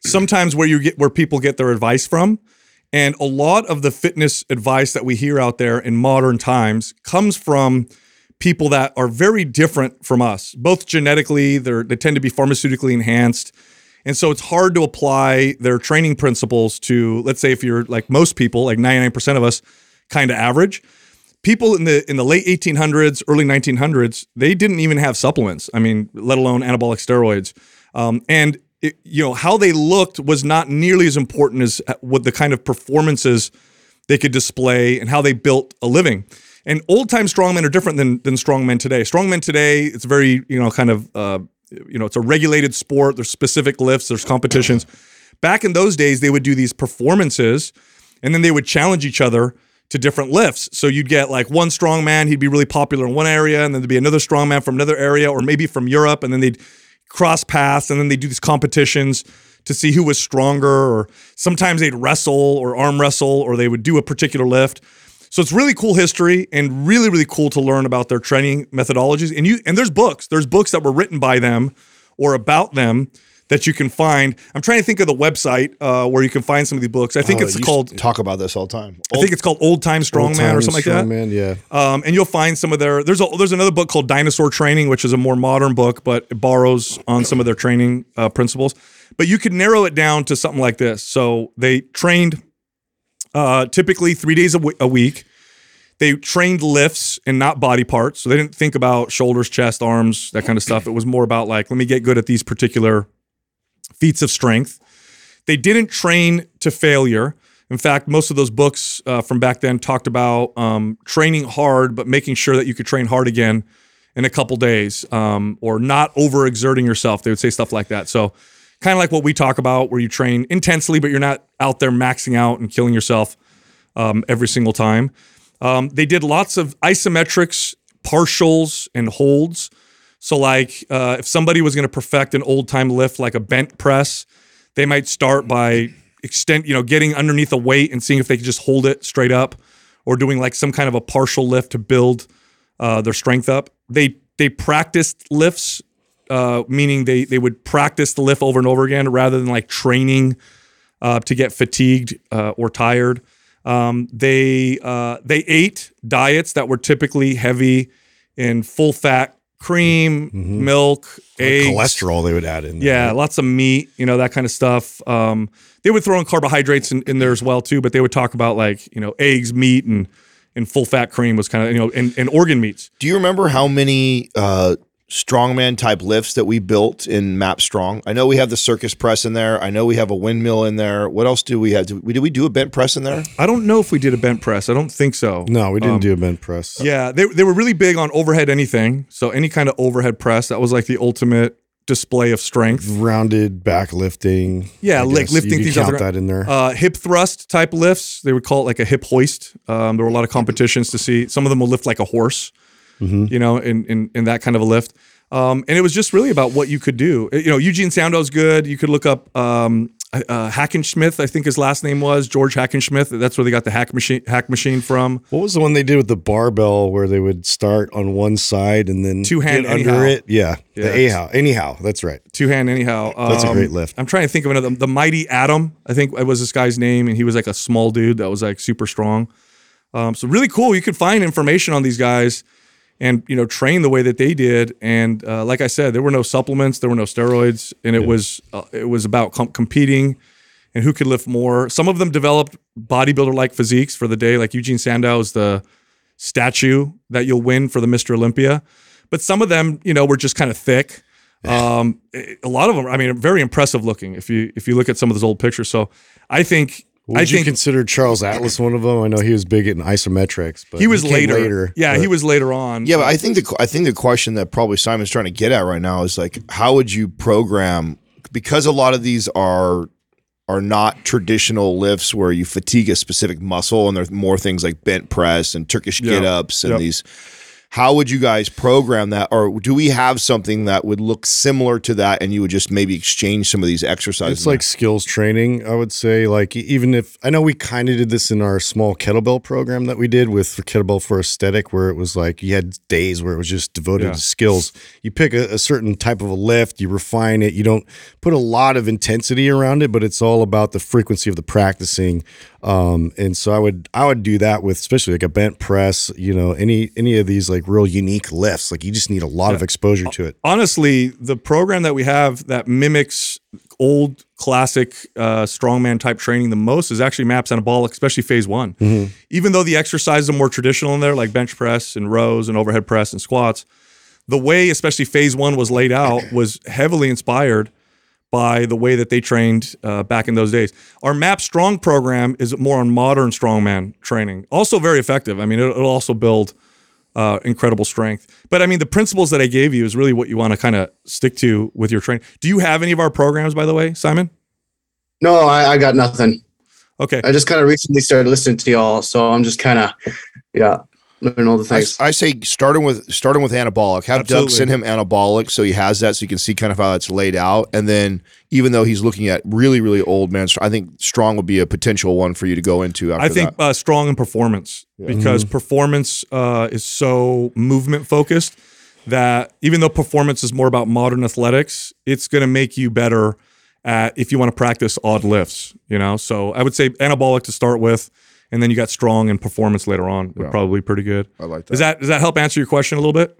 sometimes where you get where people get their advice from, and a lot of the fitness advice that we hear out there in modern times comes from people that are very different from us. Both genetically, they they tend to be pharmaceutically enhanced. And so it's hard to apply their training principles to, let's say, if you're like most people, like 99% of us, kind of average. People in the in the late 1800s, early 1900s, they didn't even have supplements. I mean, let alone anabolic steroids. Um, and it, you know how they looked was not nearly as important as uh, what the kind of performances they could display and how they built a living. And old time strongmen are different than than strongmen today. Strongmen today, it's very you know kind of uh, you know it's a regulated sport. There's specific lifts. There's competitions. Back in those days, they would do these performances, and then they would challenge each other to different lifts. So you'd get like one strong man, he'd be really popular in one area, and then there'd be another strong man from another area, or maybe from Europe, and then they'd cross paths, and then they'd do these competitions to see who was stronger, or sometimes they'd wrestle or arm wrestle, or they would do a particular lift. So it's really cool history and really, really cool to learn about their training methodologies. And you and there's books. There's books that were written by them or about them that you can find. I'm trying to think of the website uh, where you can find some of the books. I think Oh, it's called talk about this all the time. I think it's called Old Time Strongman Old-time or something like that. strongman, yeah. Um, and you'll find some of their there's a there's another book called Dinosaur Training, which is a more modern book, but it borrows on some of their training uh, principles. But you could narrow it down to something like this. So they trained uh, typically three days a w- a week. They trained lifts and not body parts. So they didn't think about shoulders, chest, arms, that kind of stuff. It was more about like, let me get good at these particular feats of strength. They didn't train to failure. In fact, most of those books uh, from back then talked about um, training hard, but making sure that you could train hard again in a couple days, um, or not overexerting yourself. They would say stuff like that. So, kind of like what we talk about, where you train intensely, but you're not out there maxing out and killing yourself um, every single time. Um, they did lots of isometrics, partials, and holds. So, like uh, if somebody was going to perfect an old time lift like a bent press, they might start by extent, you know, getting underneath a weight and seeing if they could just hold it straight up, or doing like some kind of a partial lift to build uh, their strength up. They they practiced lifts, uh, meaning they they would practice the lift over and over again rather than like training uh, to get fatigued uh, or tired. Um, they uh, they ate diets that were typically heavy in full fat cream, milk, eggs, cholesterol they would add in. there. yeah, lots of meat, you know, that kind of stuff. Um, they would throw in carbohydrates in, in there as well too, but they would talk about like, you know, eggs, meat, and and full fat cream was kind of, you know, and, and organ meats. Do you remember how many uh, strongman type lifts that we built in MAPS Strong? I know we have the circus press in there. I know we have a windmill in there. What else do we have? Did we, did we do a bent press in there? I don't know if we did a bent press. I don't think so. No, we didn't Um, do a bent press. Yeah, they, they were really big on overhead anything. So any kind of overhead press, that was like the ultimate display of strength. Rounded back lifting. Yeah, I like guess. lifting you things could count ground. that in there. Uh, hip thrust type lifts. They would call it like a hip hoist. Um, there were a lot of competitions to see. Some of them will lift like a horse, you know, in, in in that kind of a lift. Um, and it was just really about what you could do. Uh, You know, Eugene Sandow's good. You could look up um, uh, Hackenschmidt, I think his last name was George Hackenschmidt. That's where they got the hack machine hack machine from. what was the one they did with the barbell where they would start on one side and then Two hand under anyhow. it? Yeah, Yeah. the anyhow. Anyhow, that's right. Two hand anyhow. That's a Um, great lift. I'm trying to think of another. The Mighty Atom, I think it was this guy's name, and he was like a small dude that was like super strong. Um, so really cool. You could find information on these guys, and you know train the way that they did. And uh, like I said, there were no supplements, there were no steroids, and it was uh, it was about com- competing and who could lift more. Some of them developed bodybuilder like physiques for the day, like Eugene Sandow is the statue that you'll win for the Mr. Olympia. But some of them, you know, were just kind of thick. Um, a lot of them, I mean, very impressive looking if you if you look at some of those old pictures. So I think Would I you think consider Charles Atlas one of them? I know he was big in isometrics, but he was came later. Yeah, he was later on. Yeah, but I think the I think the question that probably Simon's trying to get at right now is like, how would you program? Because a lot of these are are not traditional lifts where you fatigue a specific muscle, and there's more things like bent press and Turkish Yeah. get ups and Yep. these. How would you guys program that, or do we have something that would look similar to that, and you would just maybe exchange some of these exercises? It's like skills training, I would say. Like even if I know we kind of did this in our small kettlebell program that we did with for kettlebell for aesthetic, where it was like you had days where it was just devoted Yeah. to skills. You pick a, a certain type of a lift, you refine it. You don't put a lot of intensity around it, but it's all about the frequency of the practicing. Um, and so I would I would do that with especially like a bent press, you know, any any of these like real unique lifts. Like you just need a lot of exposure to it. honestly, the program that we have that mimics old classic uh, strongman type training the most is actually MAPS anabolic, especially phase one. Even though the exercises are more traditional in there, like bench press and rows and overhead press and squats, the way, especially phase one, was laid out was heavily inspired by the way that they trained uh, back in those days. Our MAPS Strong program is more on modern strongman training, also very effective. I mean, it'll, it'll also build uh, incredible strength. But I mean, the principles that I gave you is really what you want to kind of stick to with your training. Do you have any of our programs, by the way, Simon? No, I, I got nothing. Okay. I just kind of recently started listening to y'all, so I'm just kind of, yeah, learning all the I, things. I say starting with starting with anabolic. Have Doug Absolutely. send him anabolic so he has that so you can see kind of how that's laid out. And then even though he's looking at really really old man, I think strong would be a potential one for you to go into. After I think that. uh, strong in performance because performance uh, is so movement focused that even though performance is more about modern athletics, it's going to make you better at if you want to practice odd lifts. You know, so I would say anabolic to start with, and then you got strong and performance later on. Would probably be pretty good. I like that. Does that does that help answer your question a little bit?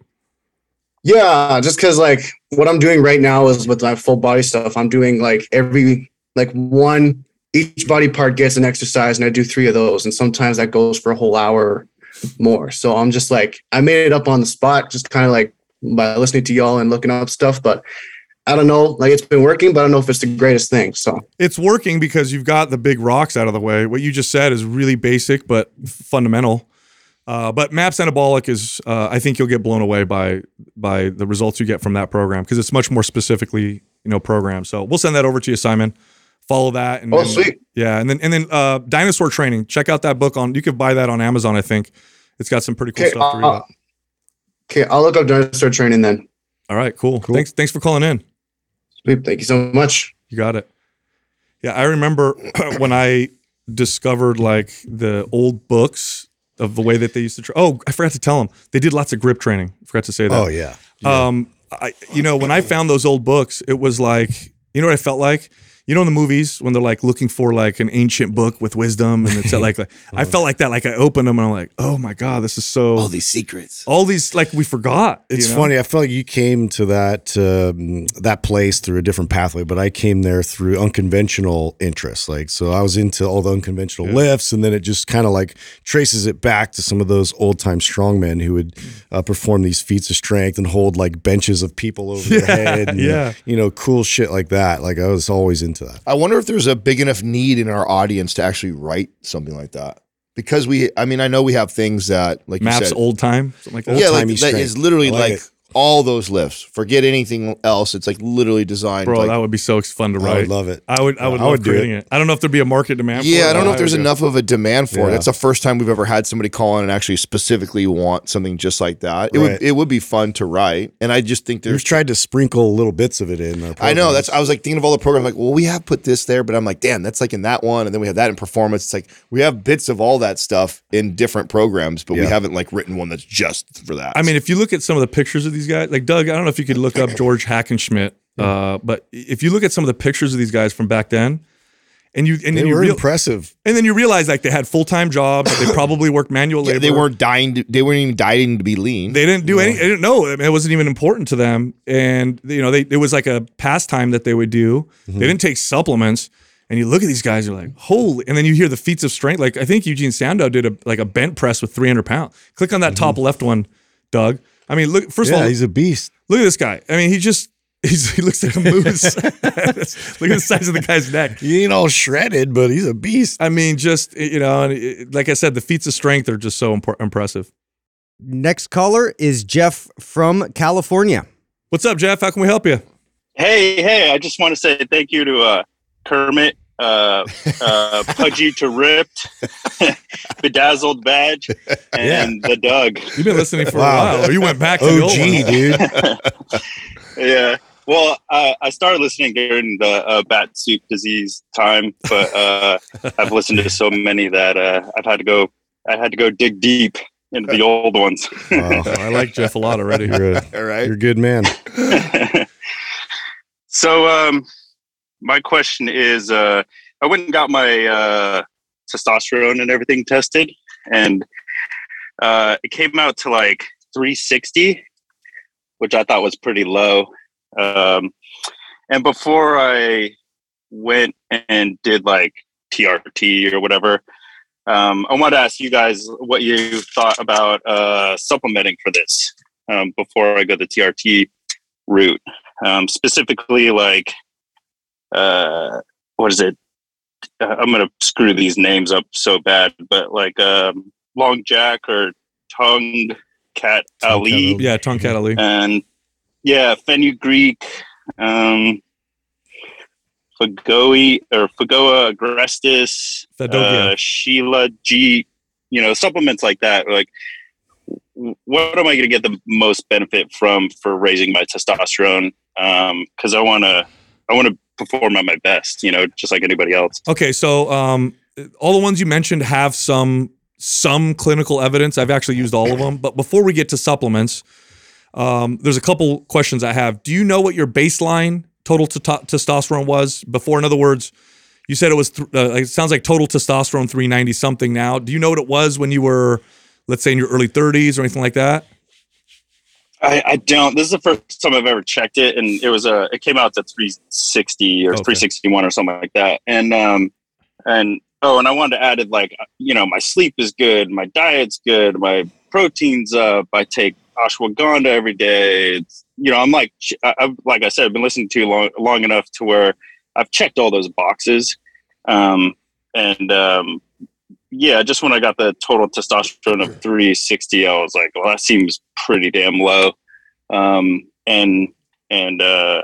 Yeah, just because like what I'm doing right now is with my full body stuff. I'm doing like every like one each body part gets an exercise, and I do three of those, and sometimes that goes for a whole hour more. So I'm just like I made it up on the spot, just kind of like by listening to y'all and looking up stuff. But I don't know, like it's been working, but I don't know if it's the greatest thing. So It's working because you've got the big rocks out of the way. What you just said is really basic but fundamental. Uh, but Maps Anabolic is, uh, I think you'll get blown away by by the results you get from that program because it's much more specifically, you know, programmed. So we'll send that over to you, Simon. Follow that, and Oh, then- sweet. yeah, and then and then uh, Dinosaur Training. Check out that book on. You could buy that on Amazon. I think it's got some pretty cool okay, stuff to read. uh, about. okay, I'll look up dinosaur training then. All right, cool. Thanks, thanks for calling in. Sweet, thank you so much. You got it. Yeah, I remember when I discovered like the old books of the way that they used to. Tra- oh, I forgot to tell them they did lots of grip training. I forgot to say that. Oh yeah. Um, I, you know, when I found those old books, it was like, you know what I felt like? You know in the movies when they're like looking for like an ancient book with wisdom and it's like, like I felt like that like I opened them and I'm like oh my god this is so All these secrets. all these like we forgot. It's you know? funny. I felt like you came to that um, that place through a different pathway, but I came there through unconventional interests. Like, so I was into all the unconventional lifts, and then it just kind of like traces it back to some of those old time strongmen who would uh, perform these feats of strength and hold like benches of people over their head. And, yeah. you know, cool shit like that. Like I was always into that. I wonder if there's a big enough need in our audience to actually write something like that. Because we, I mean, I know we have things that, like you maps said, old time something like that. yeah, like old-timey that literally I like like, it. All those lifts. Forget anything else. It's like literally designed. Bro, like, that would be so fun to write. I would love it. I would. I would I love would do creating it. I don't know if there'd be a market demand. for yeah, it, I don't know if there's would it. enough of a demand for it. Yeah. That's the first time we've ever had somebody call in and actually specifically want something just like that. It Right. would it would be fun to write, and I just think We've there's. tried to sprinkle little bits of it in. I know that's. I was like thinking of all the programs. Like, well, we have put this there, but I'm like, damn, that's like in that one, and then we have that in performance. It's like we have bits of all that stuff in different programs, but we haven't like written one that's just for that. I mean, if you look at some of the pictures of these guys, like Doug, I don't know if you could look up George Hackenschmidt, uh, but if you look at some of the pictures of these guys from back then, and you and they then you were real, impressive. and then you realize like they had full time jobs, they probably worked manual labor. they weren't dying. To, they weren't even dying to be lean. They didn't do any. They didn't know. I mean, it wasn't even important to them, and you know, they it was like a pastime that they would do. Mm-hmm. They didn't take supplements. And you look at these guys, you're like, holy! And then you hear the feats of strength. Like I think Eugene Sandow did a like a bent press with 300 pounds. Click on that top left one, Doug. I mean, look. First of Mm-hmm. All, he's a beast. Look at this guy. I mean, he just he's, he looks like a moose. look at the size of the guy's neck. He ain't all shredded, but he's a beast. I mean, just you know, and like I said, the feats of strength are just so impor- impressive. Next caller is Jeff from California. What's up, Jeff? How can we help you? Hey, hey, I just want to say thank you to uh, Kermit, uh, uh, Pudgy to Ripped, Bedazzled Badge, and the Doug. You've been listening for Wow. a while, or you went back to the old one. OG, dude. Yeah. Well, I, I started listening during the uh, bat soup disease time, but uh, I've listened to so many that uh, I've had to go. I had to go dig deep into the old ones. Oh, I like Jeff a lot already. You're a, All right. you're a good man. so um my question is uh i went and got my uh testosterone and everything tested and uh it came out to like 360 which i thought was pretty low. Um and before i went and did like trt or whatever um i wanted to ask you guys what you thought about uh supplementing for this um before i go the trt route. Um, specifically like uh, what is it? Uh, I'm gonna screw these names up so bad, but like um, Long Jack or Tongue Cat Ali, Yeah, Tongkat Ali. and yeah, Fenugreek, um, Fagoe or Fagoa agrestis, Fadogia. uh, Sheila G, you know, supplements like that. Like, what am I going to get the most benefit from for raising my testosterone? Because I want to, I want to perform at my best. You know, just like anybody else. Okay, so um, all the ones you mentioned have some some clinical evidence. I've actually used all of them. But before we get to supplements, um, there's a couple questions I have. Do you know what your baseline total t- testosterone was before? In other words, you said it was. Th- uh, it sounds like total testosterone 390 something now. Do you know what it was when you were, let's say, in your early 30s or anything like that? I, I don't. This is the first time I've ever checked it, and it was a. It came out to 360 or Okay. 361 or something like that. And um, and oh, and I wanted to add it like you know, my sleep is good, my diet's good, my protein's up. I take ashwagandha every day. It's, you know, I'm like, I- I've like I said, I've been listening to you long long enough to where I've checked all those boxes. Um, and um, yeah, just when I got the total testosterone of 360, I was like, well, that seems pretty damn low. Um, and and uh,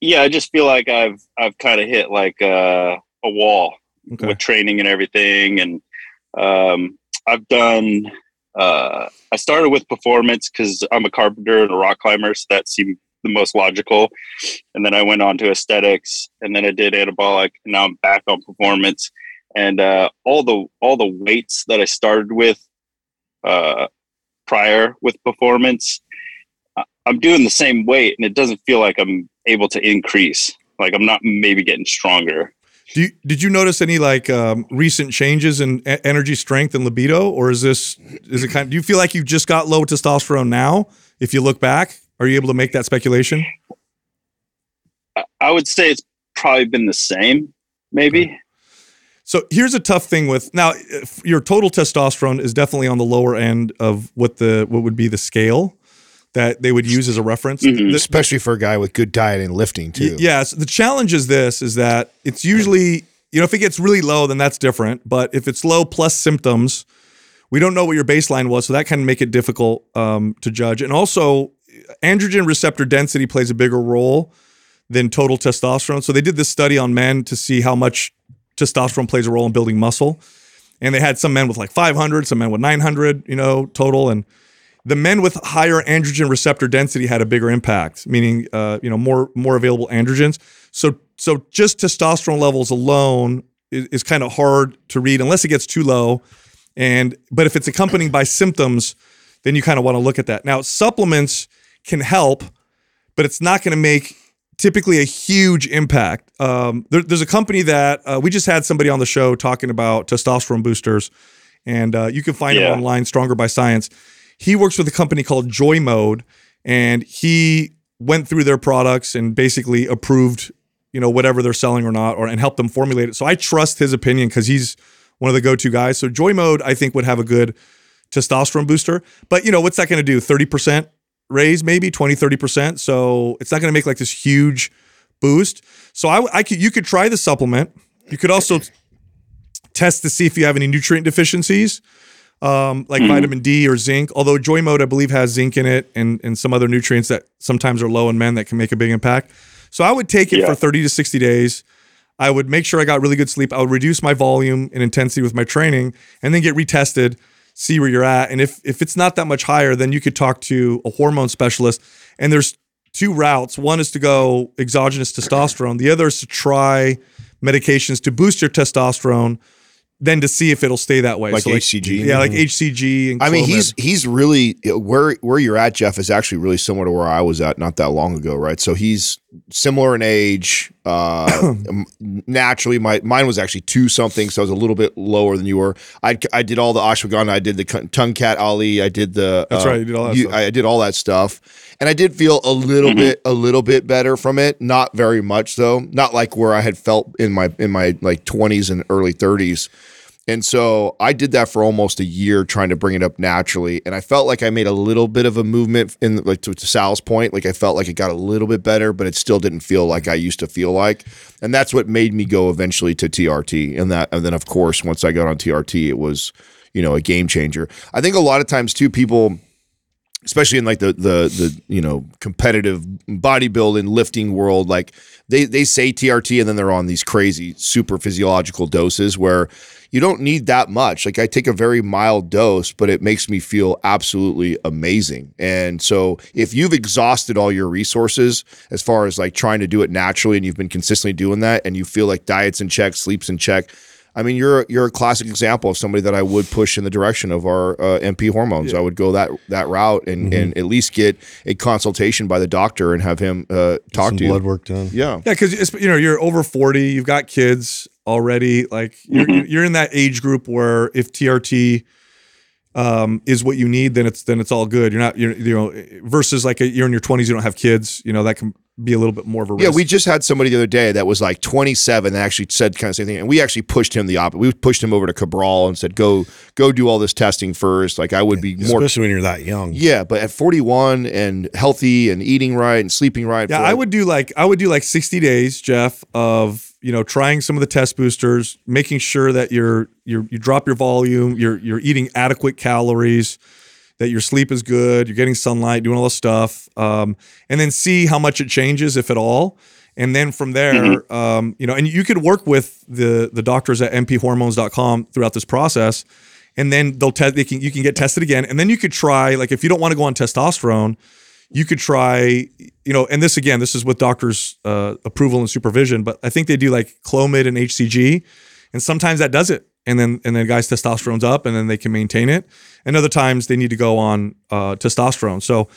yeah, I just feel like I've I've kind of hit like uh, a wall Okay. with training and everything. And um, I've done. Uh, I started with performance because I'm a carpenter and a rock climber, so that seemed the most logical. And then I went on to aesthetics, and then I did anabolic, and now I'm back on performance. And uh, all the all the weights that I started with uh, prior with performance, I- I'm doing the same weight, and it doesn't feel like I'm able to increase. Like I'm not maybe getting stronger. Do you, did you notice any like um, recent changes in e- energy, strength, and libido, or is this is it kind? Of, do you feel like you've just got low testosterone now? If you look back, are you able to make that speculation? I, I would say it's probably been the same, maybe. So here's a tough thing with now if your total testosterone is definitely on the lower end of what the what would be the scale that they would use as a reference. Mhm. The- especially for a guy with good diet and lifting too. Y- Yes. The challenge is this is that it's usually, you know, if it gets really low, then that's different. But if it's low plus symptoms, we don't know what your baseline was. So that can make it difficult um, to judge. And also, androgen receptor density plays a bigger role than total testosterone. So they did this study on men to see how much testosterone plays a role in building muscle. And they had some men with like 500, some men with 900, you know, total. And the men with higher androgen receptor density had a bigger impact, meaning uh, you know more more available androgens. So so just testosterone levels alone is, is kind of hard to read unless it gets too low. And but if it's accompanied by symptoms, then you kind of want to look at that. Now supplements can help, but it's not going to make typically a huge impact. Um, there, there's a company that uh, we just had somebody on the show talking about testosterone boosters, and uh, you can find Yeah. them online. Stronger by Science. He works with a company called Joy Mode, and he went through their products and basically approved, you know, whatever they're selling or not, or and helped them formulate it. So I trust his opinion because he's one of the go-to guys. So Joy Mode, I think, would have a good testosterone booster. But you know, what's that going to do? 30% raise, maybe 20, 30%. So it's not going to make like this huge boost. So I, I could, you could try the supplement. You could also test to see if you have any nutrient deficiencies, um, like vitamin D or zinc. Although Joy Mode, I believe, has zinc in it and, and some other nutrients that sometimes are low in men that can make a big impact. So I would take it Yeah. for 30 to 60 days. I would make sure I got really good sleep. I would reduce my volume and intensity with my training and then get retested, see where you're at. And if if it's not that much higher, then you could talk to a hormone specialist. And there's two routes. One is to go exogenous testosterone. The other is to try medications to boost your testosterone, then to see if it'll stay that way. Like So HCG? Yeah, like mm-hmm. HCG and I mean, he's he's really where where you're at, Jeff, is actually really similar to where I was at not that long ago, right? So he's similar in age. Uh, naturally, my mine was actually two something, so I was a little bit lower than you were. I I did all the ashwagandha, I did the cu- Tongkat Ali, I did the. That's uh, right, you did all that stuff. I did all that stuff, and I did feel a little bit a little bit better from it. Not very much though. Not like where I had felt in my in my like 20s and early 30s. And so I did that for almost a year trying to bring it up naturally. And I felt like I made a little bit of a movement in like to, to Sal's point. Like I felt like it got a little bit better, but it still didn't feel like I used to feel like. And that's what made me go eventually to TRT. And that and then of course once I got on TRT, it was, you know, a game changer. I think a lot of times too, people especially in like the the the you know competitive bodybuilding lifting world like they they say TRT and then they're on these crazy super physiological doses where you don't need that much like I take a very mild dose but it makes me feel absolutely amazing and so if you've exhausted all your resources as far as like trying to do it naturally and you've been consistently doing that and you feel like diets in check sleeps in check I mean, you're you're a classic example of somebody that I would push in the direction of our uh, MP hormones. I would go that that route and, and at least get a consultation by the doctor and have him uh, talk Some to you. blood work done. Yeah, Yeah, because you know you're over forty, you've got kids already. Like you're you're in that age group where if TRT um, is what you need, then it's then it's all good. You're not you're you know versus like a, you're in your twenties, you don't have kids. You know that can be a little bit more of a risk. yeah. We just had somebody the other day that was like 27 that actually said kind of same thing, and we actually pushed him the opposite. We pushed him over to Cabral and said, "Go go do all this testing first. Like I would be more." Especially when you're that young. Yeah, but at 41 and healthy and eating right and sleeping right. Yeah, I like- would do like I would do like 60 days, Jeff, of you know trying some of the test boosters, making sure that you're you're you drop your volume, you're you're eating adequate calories, that your sleep is good, you're getting sunlight, doing all this stuff, um, and then see how much it changes, if at all. And then from there, um, you know, and you could work with the the doctors at mphormones.com throughout this process, and then they'll test. They can you can get tested again, and then you could try like if you don't want to go on testosterone, you could try, you know, and this again, this is with doctors' uh, approval and supervision, but I think they do like Clomid and HCG, and sometimes that does it, and then and then guys' testosterone's up, and then they can maintain it, and other times they need to go on uh, testosterone. So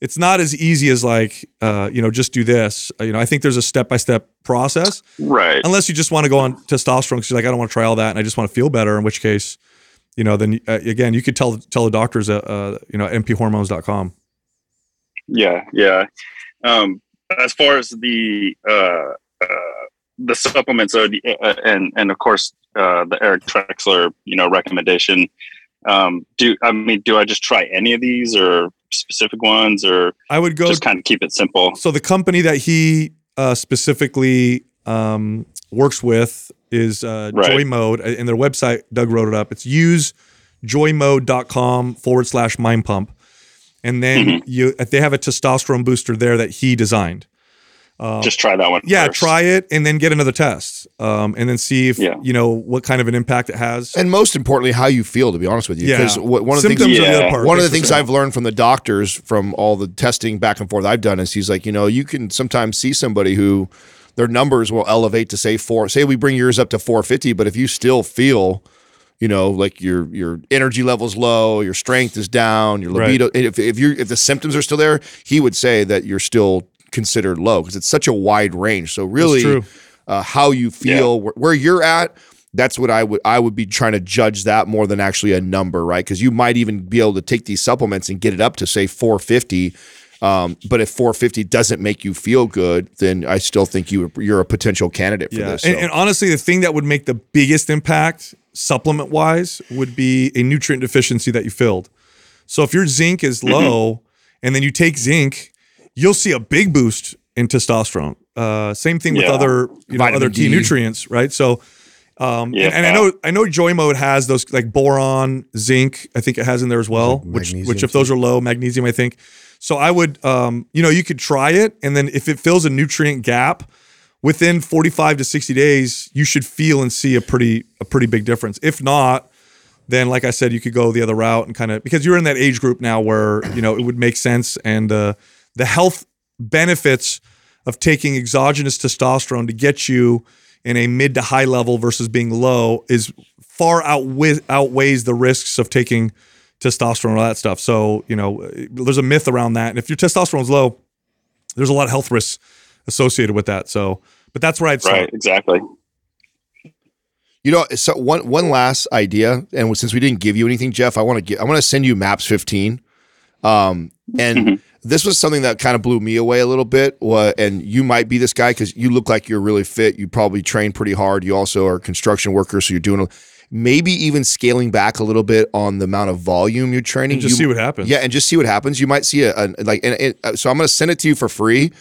it's not as easy as like uh, you know just do this. Uh, you know, I think there's a step by step process. Right. Unless you just want to go on testosterone because you're like I don't want to try all that and I just want to feel better. In which case, you know, then uh, again you could tell tell the doctors at uh, you know mphormones.com. Yeah, yeah. Um, as far as the uh, uh, the supplements, uh, uh, and and of course uh, the Eric Trexler, you know, recommendation. Um, do I mean do I just try any of these or specific ones, or I would go just kind of keep it simple? so the company that he uh, specifically um, works with is uh, Right. Joy Mode, and their website. Doug wrote it up. It's usejoymode.com forward slash mind pump, and then Mm-hmm. you they have a testosterone booster there that he designed. Just try that one. Yeah, first. try it and then get another test, um, and then see if Yeah. you know what kind of an impact it has. And most importantly, how you feel. To be honest with you, yeah, because one of the symptoms things are the part. one of the things I've learned from the doctors from all the testing back and forth I've done is he's like, you know, you can sometimes see somebody who their numbers will elevate to say four. Say we bring yours up to 450, but if you still feel, you know, like your your energy level's low, your strength is down, your Right. libido. If if you if the symptoms are still there, he would say that you're still considered low because it's such a wide range. So really, uh, how you feel, where, where you're at. That's what I would I would be trying to judge that more than actually a number, right? Because you might even be able to take these supplements and get it up to say 450. Um, but if 450 doesn't make you feel good, then I still think you you're a potential candidate for Yeah, this. and, so. and honestly, the thing that would make the biggest impact supplement wise would be a nutrient deficiency that you filled. So if your zinc is Mm-hmm. low, and then you take zinc, you'll see a big boost in testosterone. Uh, same thing with Yeah. other you know Vitamin other key D. nutrients, right? So. Um, Yeah. and, and I know I know Joy Mode has those like boron, zinc. I think it has in there as well. Which magnesium which if those are low, magnesium, I think. So I would, um, you know, you could try it, and then if it fills a nutrient gap, within 45 to 60 days, you should feel and see a pretty a pretty big difference. If not, then like I said, you could go the other route and kind of because you're in that age group now where you know it would make sense, and uh, the health benefits of taking exogenous testosterone to get you in a mid to high level versus being low is far outweigh, outweighs the risks of taking testosterone and all that stuff. So you know, there's a myth around that, and if your testosterone's low, there's a lot of health risks associated with that. So, but that's where I'd start. Right. Exactly. You know, so one one last idea, and since we didn't give you anything, Jeff, I want to I want to send you Maps 15. Um, and this was something that kind of blew me away a little bit. And you might be this guy because you look like you're really fit. You probably train pretty hard. You also are a construction worker, so you're doing a, maybe even scaling back a little bit on the amount of volume you're training. And just You- see what happens. Yeah, and just see what happens. You might see a, a like, and it, uh, so I'm going to send it to you for free,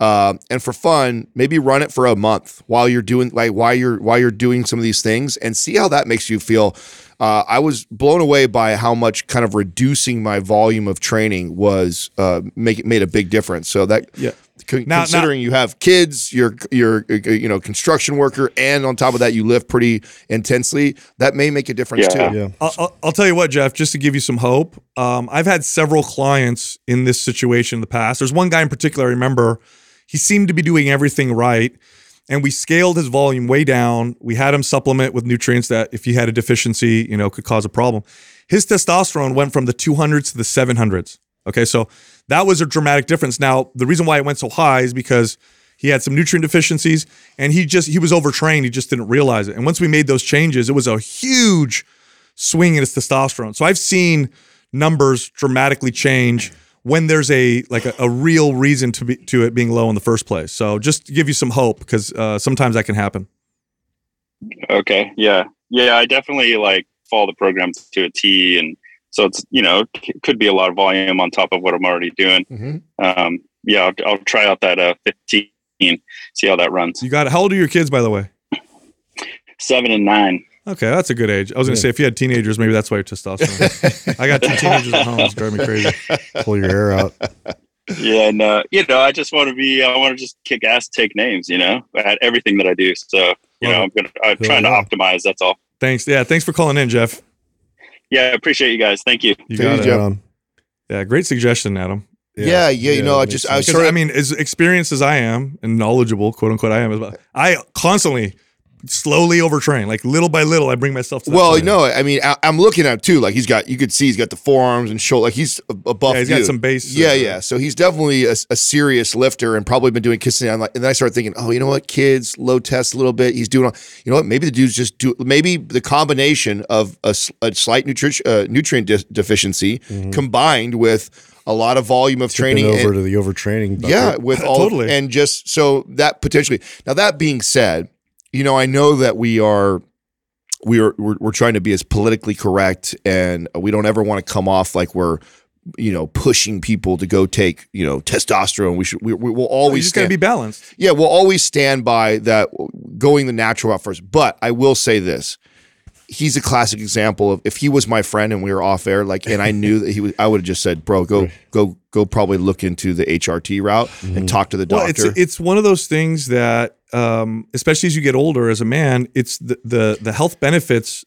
uh, and for fun. Maybe run it for a month while you're doing like while you're while you're doing some of these things, and see how that makes you feel. Uh, I was blown away by how much kind of reducing my volume of training was uh, make made a big difference. So that Yeah. con- Now- considering you have kids, you're you're uh, you know construction worker, and on top of that you live pretty intensely, that may make a difference Yeah. too. Yeah. I'll, I'll, I'll tell you what, Jeff, just to give you some hope. Um, I've had several clients in this situation in the past. There's one guy in particular I remember, he seemed to be doing everything right. And we scaled his volume way down. We had him supplement with nutrients that, if he had a deficiency, you know, could cause a problem. His testosterone went from the 200s to the 700s. Okay, so that was a dramatic difference. Now, the reason why it went so high is because he had some nutrient deficiencies and he just he was overtrained. He just didn't realize it. And once we made those changes, it was a huge swing in his testosterone. So I've seen numbers dramatically change when there's a like a, a real reason to be to it being low in the first place. So just to give you some hope because uh, sometimes that can happen. Okay. Yeah. Yeah. I definitely like follow the program to a T, and so it's you know c- could be a lot of volume on top of what I'm already doing. Mhm. Um, yeah, I'll, I'll try out that uh 15, see how that runs. You got it. how old are your kids by the way? Seven and nine. Okay, that's a good age. I was gonna say if you had teenagers, maybe that's why your testosterone. I got two teenagers at home. It's driving me crazy. Pull your hair out. Yeah, and uh, you know, I just want to be. I want to just kick ass, take names. You know, at everything that I do. So you Love know, I'm gonna. I'm Hell trying yeah. to optimize. That's all. Thanks. Yeah, thanks for calling in, Jeff. Yeah, I appreciate you guys. Thank you. You Thank got you, it. Jeff. Um, Yeah, great suggestion, Adam. Yeah, yeah, you know, I just- makes I was Sort of- I mean, as experienced as I am and knowledgeable, quote unquote, I am, as well, I constantly slowly overtrain, like little by little. I bring myself to. That Well, point. no, I mean, I, I'm looking at it too. Like he's got, you could see he's got the forearms and shoulder. Like he's a, a buff. Yeah, he's got some base, Yeah, uh, yeah. So he's definitely a, a serious lifter and probably been doing kissing. I'm like, and then I started thinking, oh, you know what, kids, low test a little bit. He's doing, all, you know what? Maybe the dude's just do. Maybe the combination of a slight nutrition uh, nutrient de- deficiency combined with a lot of volume of training. Over and- to the overtraining. bucket. yeah, with all Totally. and just so that potentially. Now that being said, you know, I know that we are we are we're, we're trying to be as politically correct and we don't ever want to come off like we're you know pushing people to go take you know testosterone. We should we, we will always just gotta be balanced. yeah we'll always stand by that going the natural route first. But i will say this. He's a classic example of if he was my friend and we were off air like and i knew that he was i would have just said bro go go go probably look into the hrt route and mm-hmm. talk to the doctor Well, it's it's one of those things that, um, especially as you get older as a man, it's the the, the health benefits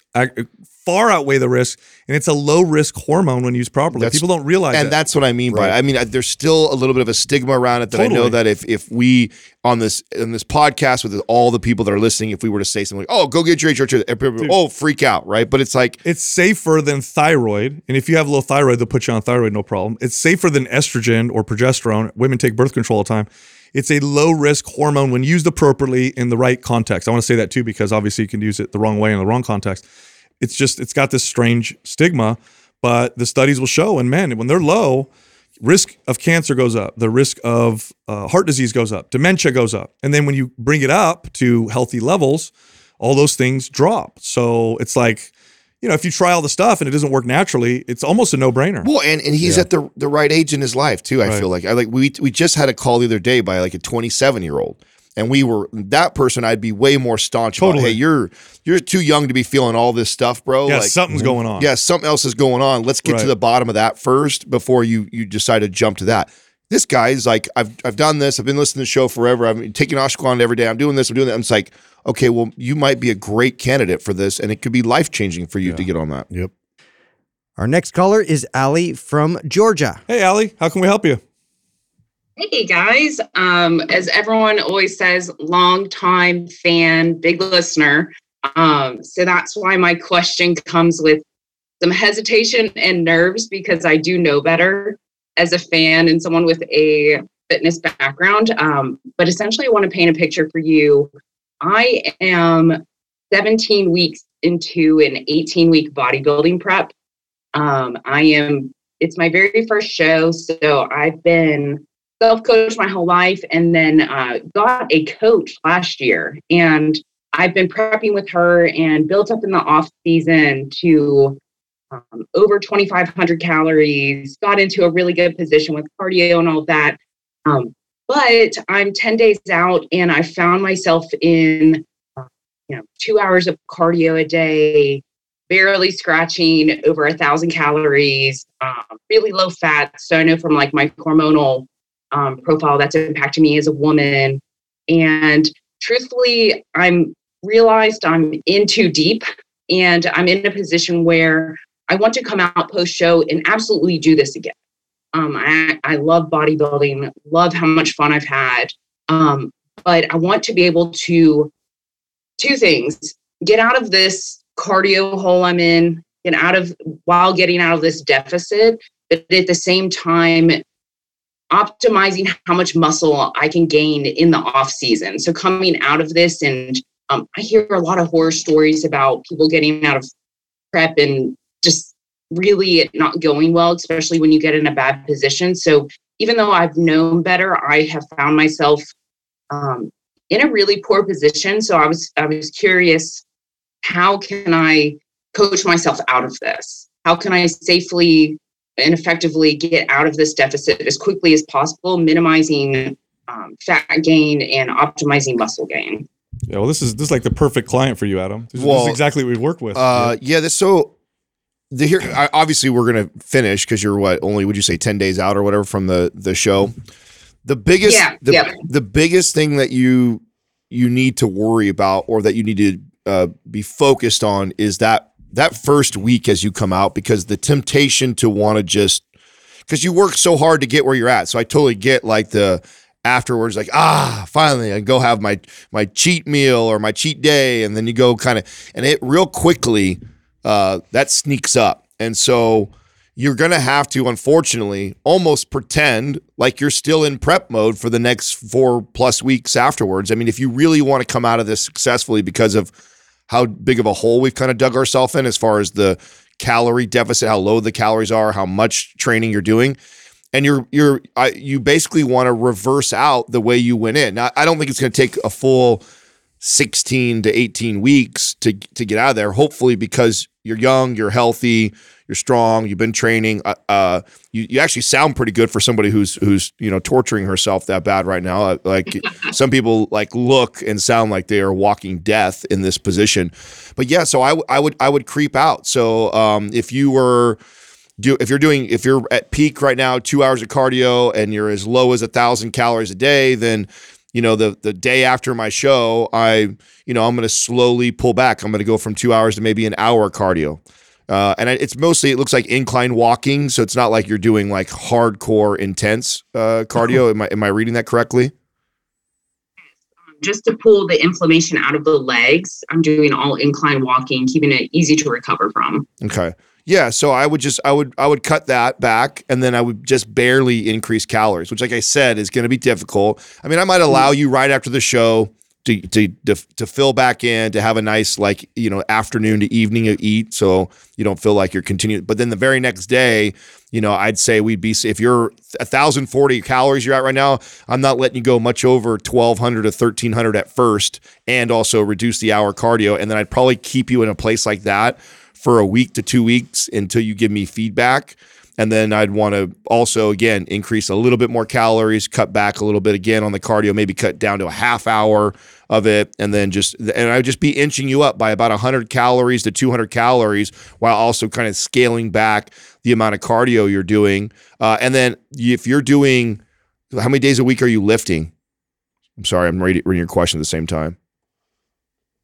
far outweigh the risk, and it's a low risk hormone when used properly. That's- People don't realize and that. that's what I mean by it. I mean I, there's still a little bit of a stigma around it that I know that if if we on this in this podcast with all the people that are listening, if we were to say something like, "Oh, go get your HRT," oh, freak out, right? But it's like it's safer than thyroid, and if you have low thyroid, they'll put you on thyroid, no problem. It's safer than estrogen or progesterone. Women take birth control all the time. It's a low risk hormone when used appropriately in the right context. I want to say that too because obviously you can use it the wrong way in the wrong context. It's just it's got this strange stigma, but the studies will show, and men when they're low, risk of cancer goes up, the risk of uh, heart disease goes up, dementia goes up, and then when you bring it up to healthy levels, all those things drop. So it's like, you know, if you try all the stuff and it doesn't work naturally, it's almost a no brainer. well, and and he's at the the right age in his life too. I Right. feel like I like we we just had a call the other day by like a 27 year old. And we were that person. I'd be way more staunch. About, Totally. hey, you're you're too young to be feeling all this stuff, bro. yeah, like, something's mm-hmm. going on. yeah, something else is going on. Let's get to the bottom of that first before you you decide to jump to that. This guy's like, I've I've done this. I've been listening to the show forever. I'm taking Ashquan every day. I'm doing this. I'm doing that. I'm just like, okay, well, you might be a great candidate for this, and it could be life changing for you to get on that. Yep. Our next caller is Allie from Georgia. Hey, Allie, how can we help you? Hey guys, um, as everyone always says, long time fan, big listener. Um, so that's why my question comes with some hesitation and nerves because I do know better as a fan and someone with a fitness background. Um, but essentially, I want to paint a picture for you. I am 17 weeks into an 18 week bodybuilding prep. Um, I am, it's my very first show. So I've been self coached my whole life and then uh, got a coach last year. And I've been prepping with her and built up in the off season to um, over 2,500 calories, got into a really good position with cardio and all that. Um, but I'm 10 days out and I found myself in, uh, you know, two hours of cardio a day, barely scratching over a thousand calories, um, really low fat. So I know from like my hormonal um, profile that's impacting me as a woman. And truthfully, I'm realized I'm in too deep and I'm in a position where I want to come out post show and absolutely do this again. Um, I, I love bodybuilding, love how much fun I've had. Um, but I want to be able to, two things, get out of this cardio hole I'm in, get out of, while getting out of this deficit, but at the same time, optimizing how much muscle I can gain in the off season. So coming out of this, and um, I hear a lot of horror stories about people getting out of prep and just really not going well, especially when you get in a bad position. So even though I've known better, I have found myself um, in a really poor position. So I was I was curious, how can I coach myself out of this? How can I safely and effectively get out of this deficit as quickly as possible, minimizing um, fat gain and optimizing muscle gain. Yeah, well, this is this is like the perfect client for you, Adam. This, is- this is exactly what we've worked with. Uh, yeah. This so the here. Obviously, we're gonna finish because you're what only would you say ten days out or whatever from the the show. The biggest, Yeah, the, yeah. the biggest thing that you you need to worry about or that you need to uh, be focused on is that that first week as you come out because the temptation to want to just because you work so hard to get where you're at. So I totally get like the afterwards like ah finally I go have my my cheat meal or my cheat day and then you go kind of and it real quickly uh, that sneaks up and so you're going to have to unfortunately almost pretend like you're still in prep mode for the next 4 plus weeks afterwards I mean if you really want to come out of this successfully because of how big of a hole we've kind of dug ourselves in as far as the calorie deficit how low the calories are how much training you're doing and you're you're I, you basically want to reverse out the way you went in. Now, I don't think it's going to take a full 16 to 18 weeks to to get out of there. Hopefully, because you're young, you're healthy, you're strong, you've been training. Uh, uh you you actually sound pretty good for somebody who's who's you know torturing herself that bad right now. Uh, Like some people like look and sound like they are walking death in this position. But yeah, so I, I would I would creep out. So um, if you were do if you're doing if you're at peak right now, two hours of cardio and you're as low as a thousand calories a day, then you know the the day after my show, I you know I'm going to slowly pull back. I'm going to go from two hours to maybe an hour cardio. Uh, and it's mostly it looks like incline walking, so it's not like you're doing like hardcore intense uh, cardio. Am I am I reading that correctly? just to pull the inflammation out of the legs, I'm doing all incline walking, keeping it easy to recover from. Okay. Yeah, so I would just I would I would cut that back and then I would just barely increase calories, which like I said is going to be difficult. I mean, I might mm. allow you right after the show to, to to to fill back in to have a nice like you know afternoon to evening to eat so you don't feel like you're continuing but then the very next day you know i'd say we'd be if you're 1040 calories you're at right now i'm not letting you go much over 1200 to 1300 at first and also reduce the hour cardio and then i'd probably keep you in a place like that for a week to two weeks until you give me feedback and then I'd want to also again increase a little bit more calories, cut back a little bit again on the cardio, maybe cut down to a half hour of it, and then just and I'd just be inching you up by about 100 calories to 200 calories, while also kind of scaling back the amount of cardio you're doing. Uh, and then if you're doing, how many days a week are you lifting? I'm sorry, I'm reading your question at the same time.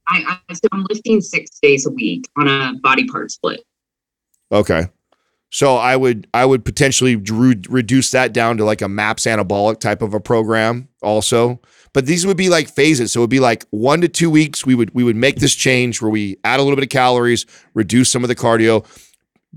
I, I so I'm lifting six days a week on a body part split. Okay. So I would I would potentially re- reduce that down to like a MAPS anabolic type of a program also. But these would be like phases. So it would be like one to two weeks. We would we would make this change where we add a little bit of calories, reduce some of the cardio,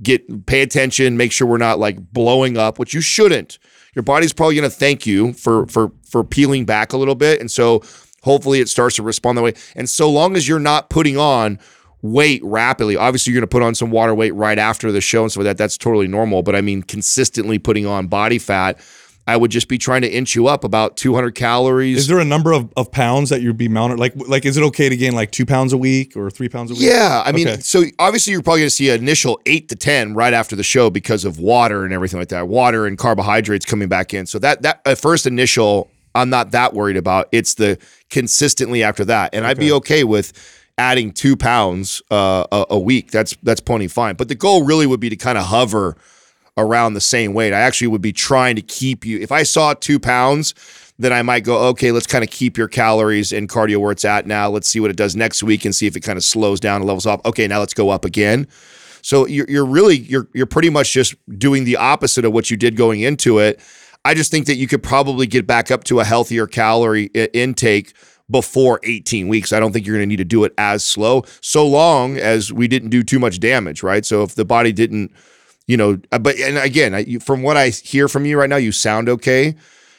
get pay attention, make sure we're not like blowing up, which you shouldn't. Your body's probably going to thank you for for for peeling back a little bit, and so hopefully it starts to respond that way. And so long as you're not putting on weight rapidly. Obviously, you're going to put on some water weight right after the show and stuff like that. That's totally normal. But I mean, consistently putting on body fat, I would just be trying to inch you up about 200 calories. Is there a number of, of pounds that you'd be mounted? Like, like is it okay to gain like two pounds a week or three pounds a week? Yeah, I mean, Okay. so obviously you're probably going to see an initial eight to ten right after the show because of water and everything like that. Water and carbohydrates coming back in. So that that at first initial, I'm not that worried about. It's the consistently after that, and I'd be okay with adding two pounds uh, a, a week. That's that's plenty fine. But the goal really would be to kind of hover around the same weight. I actually would be trying to keep you. If I saw two pounds, then I might go, okay, let's kind of keep your calories and cardio where it's at now. Let's see what it does next week and see if it kind of slows down and levels off. Okay, now let's go up again. So you're, you're really you're you're pretty much just doing the opposite of what you did going into it. I just think that you could probably get back up to a healthier calorie i- intake before 18 weeks. I don't think you're going to need to do it as slow, so long as we didn't do too much damage, right? So if the body didn't, you know, uh, but and again, I, from what I hear from you right now, you sound okay,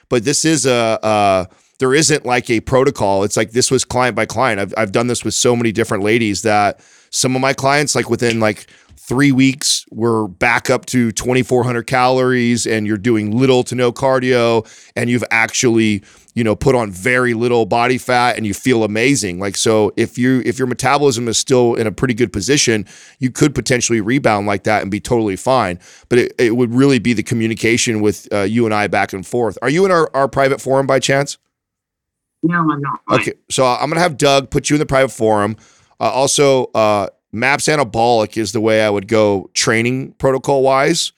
but this is a. Uh, there isn't like a protocol. It's like this was client by client. I've I've done this with so many different ladies that some of my clients, like within like three weeks, we're back up to 2,400 calories, and you're doing little to no cardio, and you've actually you know put on very little body fat, and you feel amazing. Like so, if you if your metabolism is still in a pretty good position, you could potentially rebound like that and be totally fine. But it, it would really be the communication with uh, you and I back and forth. Are you in our, our private forum by chance? No, I'm not. Okay, so I'm gonna have Doug put you in the private forum. Uh, also, uh, Maps Anabolic is the way I would go training protocol wise,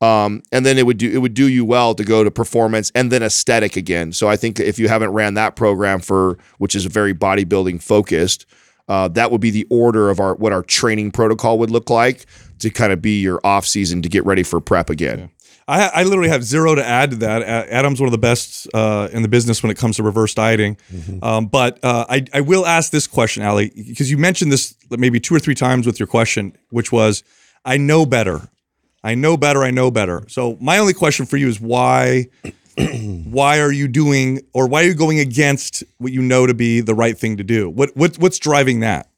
um, and then it would do it would do you well to go to performance and then aesthetic again. So I think if you haven't ran that program for which is very bodybuilding focused, uh, that would be the order of our what our training protocol would look like to kind of be your off season to get ready for prep again. I, I literally have zero to add to that. Adam's one of the best uh, in the business when it comes to reverse dieting. Um, but uh, I, I will ask this question, Ali, because you mentioned this maybe two or three times with your question, which was, I know better. I know better. I know better. So my only question for you is why, why are you doing, or why are you going against what you know to be the right thing to do? What, what what's driving that?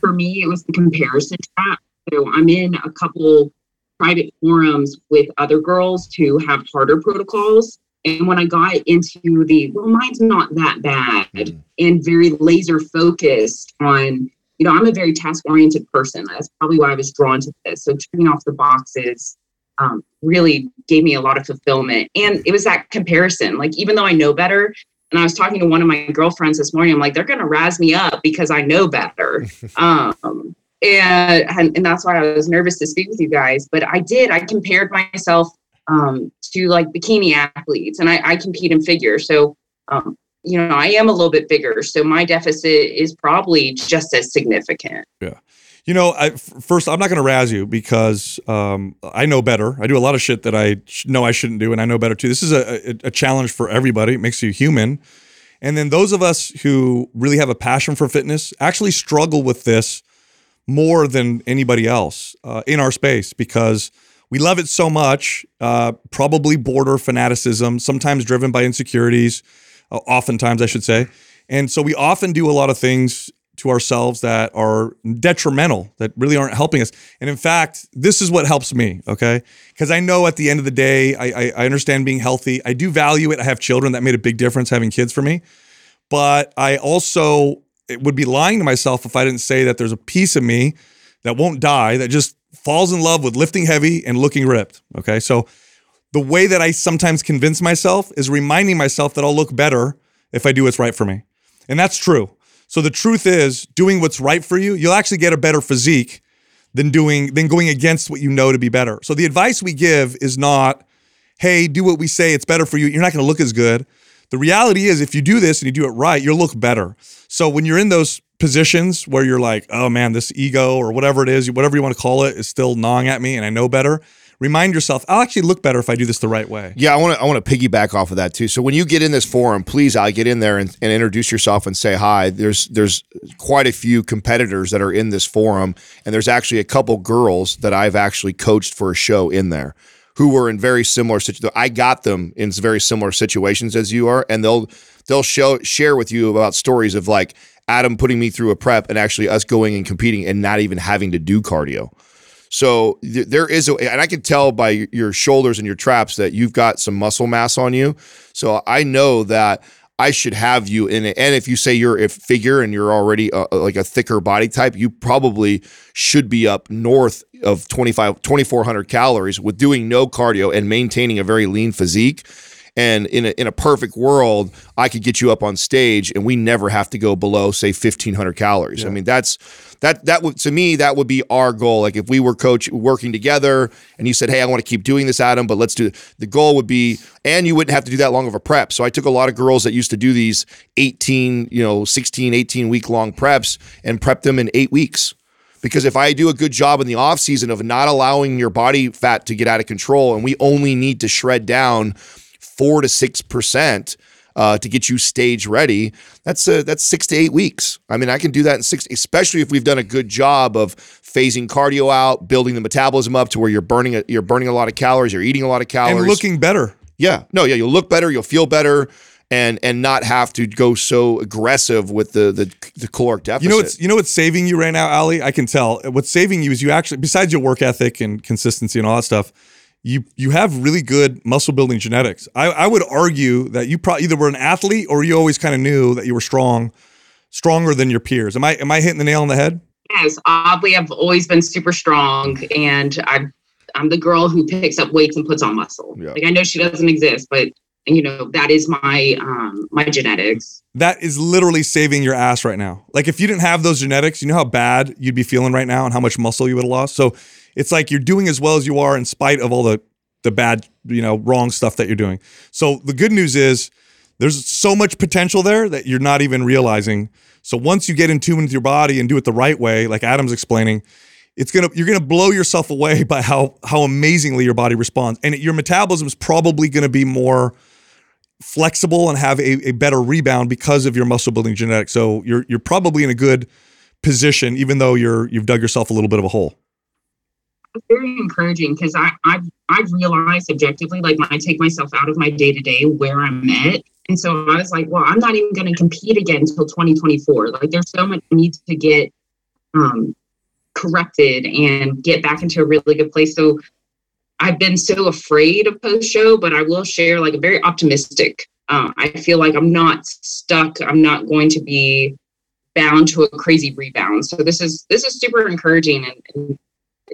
for me, it was the comparison trap. So I'm in a couple private forums with other girls to have harder protocols. And when I got into the, well, mine's not that bad and very laser focused on, you know, I'm a very task oriented person. That's probably why I was drawn to this. So checking off the boxes um, really gave me a lot of fulfillment. And it was that comparison. Like, even though I know better, and I was talking to one of my girlfriends this morning. I'm like, they're going to razz me up because I know better. um, and, and and that's why I was nervous to speak with you guys. But I did. I compared myself um, to like bikini athletes, and I, I compete in figure. So um, you know, I am a little bit bigger. So my deficit is probably just as significant. Yeah. You know, I, first, I'm not going to razz you because um, I know better. I do a lot of shit that I sh- know I shouldn't do, and I know better too. This is a, a, a challenge for everybody. It makes you human. And then those of us who really have a passion for fitness actually struggle with this more than anybody else uh, in our space because we love it so much, uh, probably border fanaticism, sometimes driven by insecurities, uh, oftentimes, I should say. And so we often do a lot of things to ourselves that are detrimental, that really aren't helping us. And in fact, this is what helps me, okay? Because I know at the end of the day, I, I, I understand being healthy. I do value it. I have children. That made a big difference having kids for me. But I also it would be lying to myself if I didn't say that there's a piece of me that won't die that just falls in love with lifting heavy and looking ripped. Okay. So the way that I sometimes convince myself is reminding myself that I'll look better if I do what's right for me. And that's true. So the truth is, doing what's right for you, you'll actually get a better physique than doing than going against what you know to be better. So the advice we give is not, hey, do what we say, it's better for you. You're not going to look as good. The reality is if you do this and you do it right, you'll look better. So when you're in those positions where you're like, oh man, this ego or whatever it is, whatever you want to call it, is still gnawing at me and I know better. Remind yourself, I'll actually look better if I do this the right way. Yeah, I want to I want to piggyback off of that too. So when you get in this forum, please, I get in there and, and introduce yourself and say hi. There's there's quite a few competitors that are in this forum, and there's actually a couple girls that I've actually coached for a show in there who were in very similar situations. I got them in very similar situations as you are, and they'll they'll show share with you about stories of like Adam putting me through a prep and actually us going and competing and not even having to do cardio. So th- there is a, and I can tell by your shoulders and your traps that you've got some muscle mass on you. So I know that I should have you in it. And if you say you're a figure and you're already uh, like a thicker body type, you probably should be up north of 25, 2400 calories with doing no cardio and maintaining a very lean physique. And in a, in a perfect world, I could get you up on stage and we never have to go below, say, 1500 calories. I mean, that's that that would to me that would be our goal. Like if we were coach working together and you said, "Hey, I want to keep doing this, Adam, but let's do." The goal would be, and you wouldn't have to do that long of a prep. So I took a lot of girls that used to do these 18, you know, 16, 18 week long preps and prepped them in eight weeks because if I do a good job in the off season of not allowing your body fat to get out of control, and we only need to shred down four to six percent uh, to get you stage ready, that's uh, that's six to eight weeks. I mean, I can do that in six, especially if we've done a good job of phasing cardio out, building the metabolism up to where you're burning a, you're burning a lot of calories, you're eating a lot of calories, And looking better. yeah, no, yeah, you'll look better, you'll feel better. And, and not have to go so aggressive with the the, the caloric deficit. You know what's you know what's saving you right now, Ali? I can tell. What's saving you is you actually, besides your work ethic and consistency and all that stuff, you you have really good muscle building genetics. I, I would argue that you probably either were an athlete or you always kind of knew that you were strong, stronger than your peers. Am I am I hitting the nail on the head? Yes, oddly, I've always been super strong, and I'm I'm the girl who picks up weights and puts on muscle. Yeah. Like I know she doesn't exist, but you know that is my um my genetics. That is literally saving your ass right now. Like if you didn't have those genetics, you know how bad you'd be feeling right now and how much muscle you would have lost. So it's like you're doing as well as you are in spite of all the the bad, you know, wrong stuff that you're doing. So the good news is there's so much potential there that you're not even realizing. So once you get in tune with your body and do it the right way, like Adam's explaining, it's gonna you're gonna blow yourself away by how how amazingly your body responds, and your metabolism is probably gonna be more flexible and have a, a better rebound because of your muscle building genetics. So you're you're probably in a good position, even though you're you've dug yourself a little bit of a hole. Very encouraging because I I've I've realized objectively, like when I take myself out of my day to day, where I'm at. And so I was like, well, I'm not even going to compete again until 2024. Like, there's so much need to get um, corrected and get back into a really good place. So I've been so afraid of post show, but I will share like a very optimistic. Uh, I feel like I'm not stuck. I'm not going to be bound to a crazy rebound. So this is this is super encouraging and, and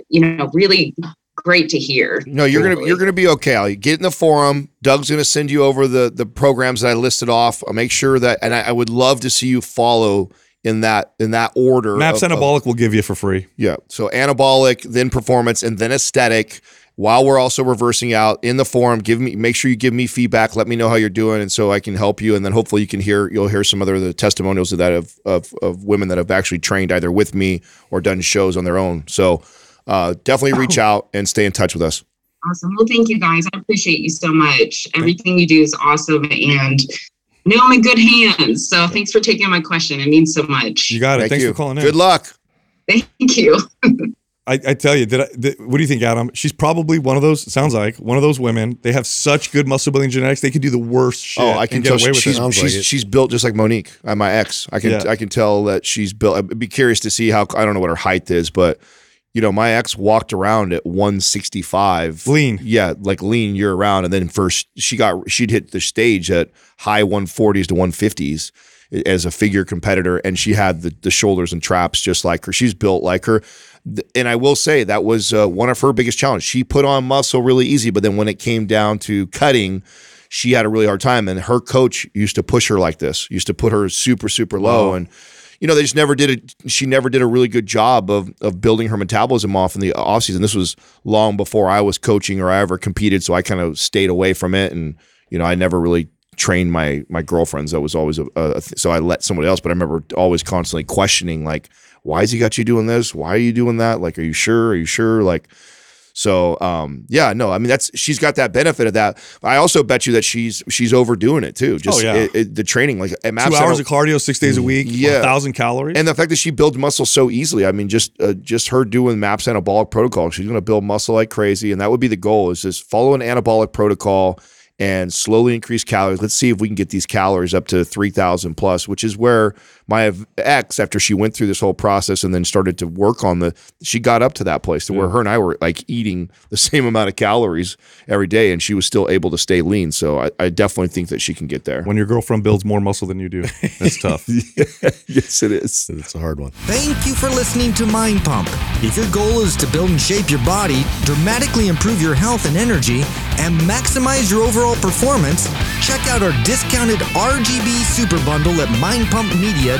you know really great to hear. No, you're gonna you're gonna be okay. I'll get in the forum. Doug's gonna send you over the the programs that I listed off. I'll make sure that, and I, I would love to see you follow in that in that order. Maps of- of- Anabolic will give you for free. yeah. So anabolic, then performance, and then aesthetic. While we're also reversing out in the forum, give me make sure you give me feedback. Let me know how you're doing, and so I can help you. And then hopefully you can hear you'll hear some other of the testimonials of that of of, of women that have actually trained either with me or done shows on their own. So uh, definitely reach out and stay in touch with us. Awesome. Well, thank you guys. I appreciate you so much. Everything you do is awesome and I know I'm in good hands. So thanks for taking my question. It means so much. You got it. Thank Thanks you. for calling in. Good luck. Thank you. I, I tell you, did I, did, what do you think, Adam? She's probably one of those. Sounds like one of those women. They have such good muscle building genetics. They could do the worst shit. Oh, I can and tell away she's it. She's, like she's built just like Monique, uh, my ex. I can Yeah. I can tell that she's built. I'd be curious to see how I don't know what her height is, but you know, my ex walked around at 165, Lean. Yeah, like lean year round, and then first she got she'd hit the stage at high 140s to 150s as a figure competitor, and she had the the shoulders and traps just like her. She's built like her. And I will say that was uh, one of her biggest challenges. She put on muscle really easy, but then when it came down to cutting, she had a really hard time. And her coach used to push her like this, used to put her super, super low. And, you know, they just never did it. She never did a really good job of, of building her metabolism off in the offseason. This was long before I was coaching or I ever competed. So I kind of stayed away from it. And, you know, I never really trained my my girlfriends. That was always a, a so I let somebody else. But I remember always constantly questioning, like, why has he got you doing this? Why are you doing that? Like, are you sure? Are you sure? Like, so um, yeah, no, I mean that's she's got that benefit of that. I also bet you that she's she's overdoing it too. Just Oh, yeah. it, it- the training, like at Map Two hours of cardio, six days a week, Yeah. thousand calories. and the fact that she builds muscle so easily. I mean, just uh, just her doing MAPS anabolic protocol, she's going to build muscle like crazy, and that would be the goal: is just follow an anabolic protocol and slowly increase calories. Let's see if we can get these calories up to three thousand plus, which is where my ex, after she went through this whole process and then started to work on the, she got up to that place to where mm. her and I were like eating the same amount of calories every day, and she was still able to stay lean. So I, I definitely think that she can get there. when your girlfriend builds more muscle than you do, that's tough. yes, it is. It's a hard one. Thank you for listening to Mind Pump. If your goal is to build and shape your body, dramatically improve your health and energy, and maximize your overall performance, check out our discounted RGB Super Bundle at Mind Pump mindpumpmedia.com.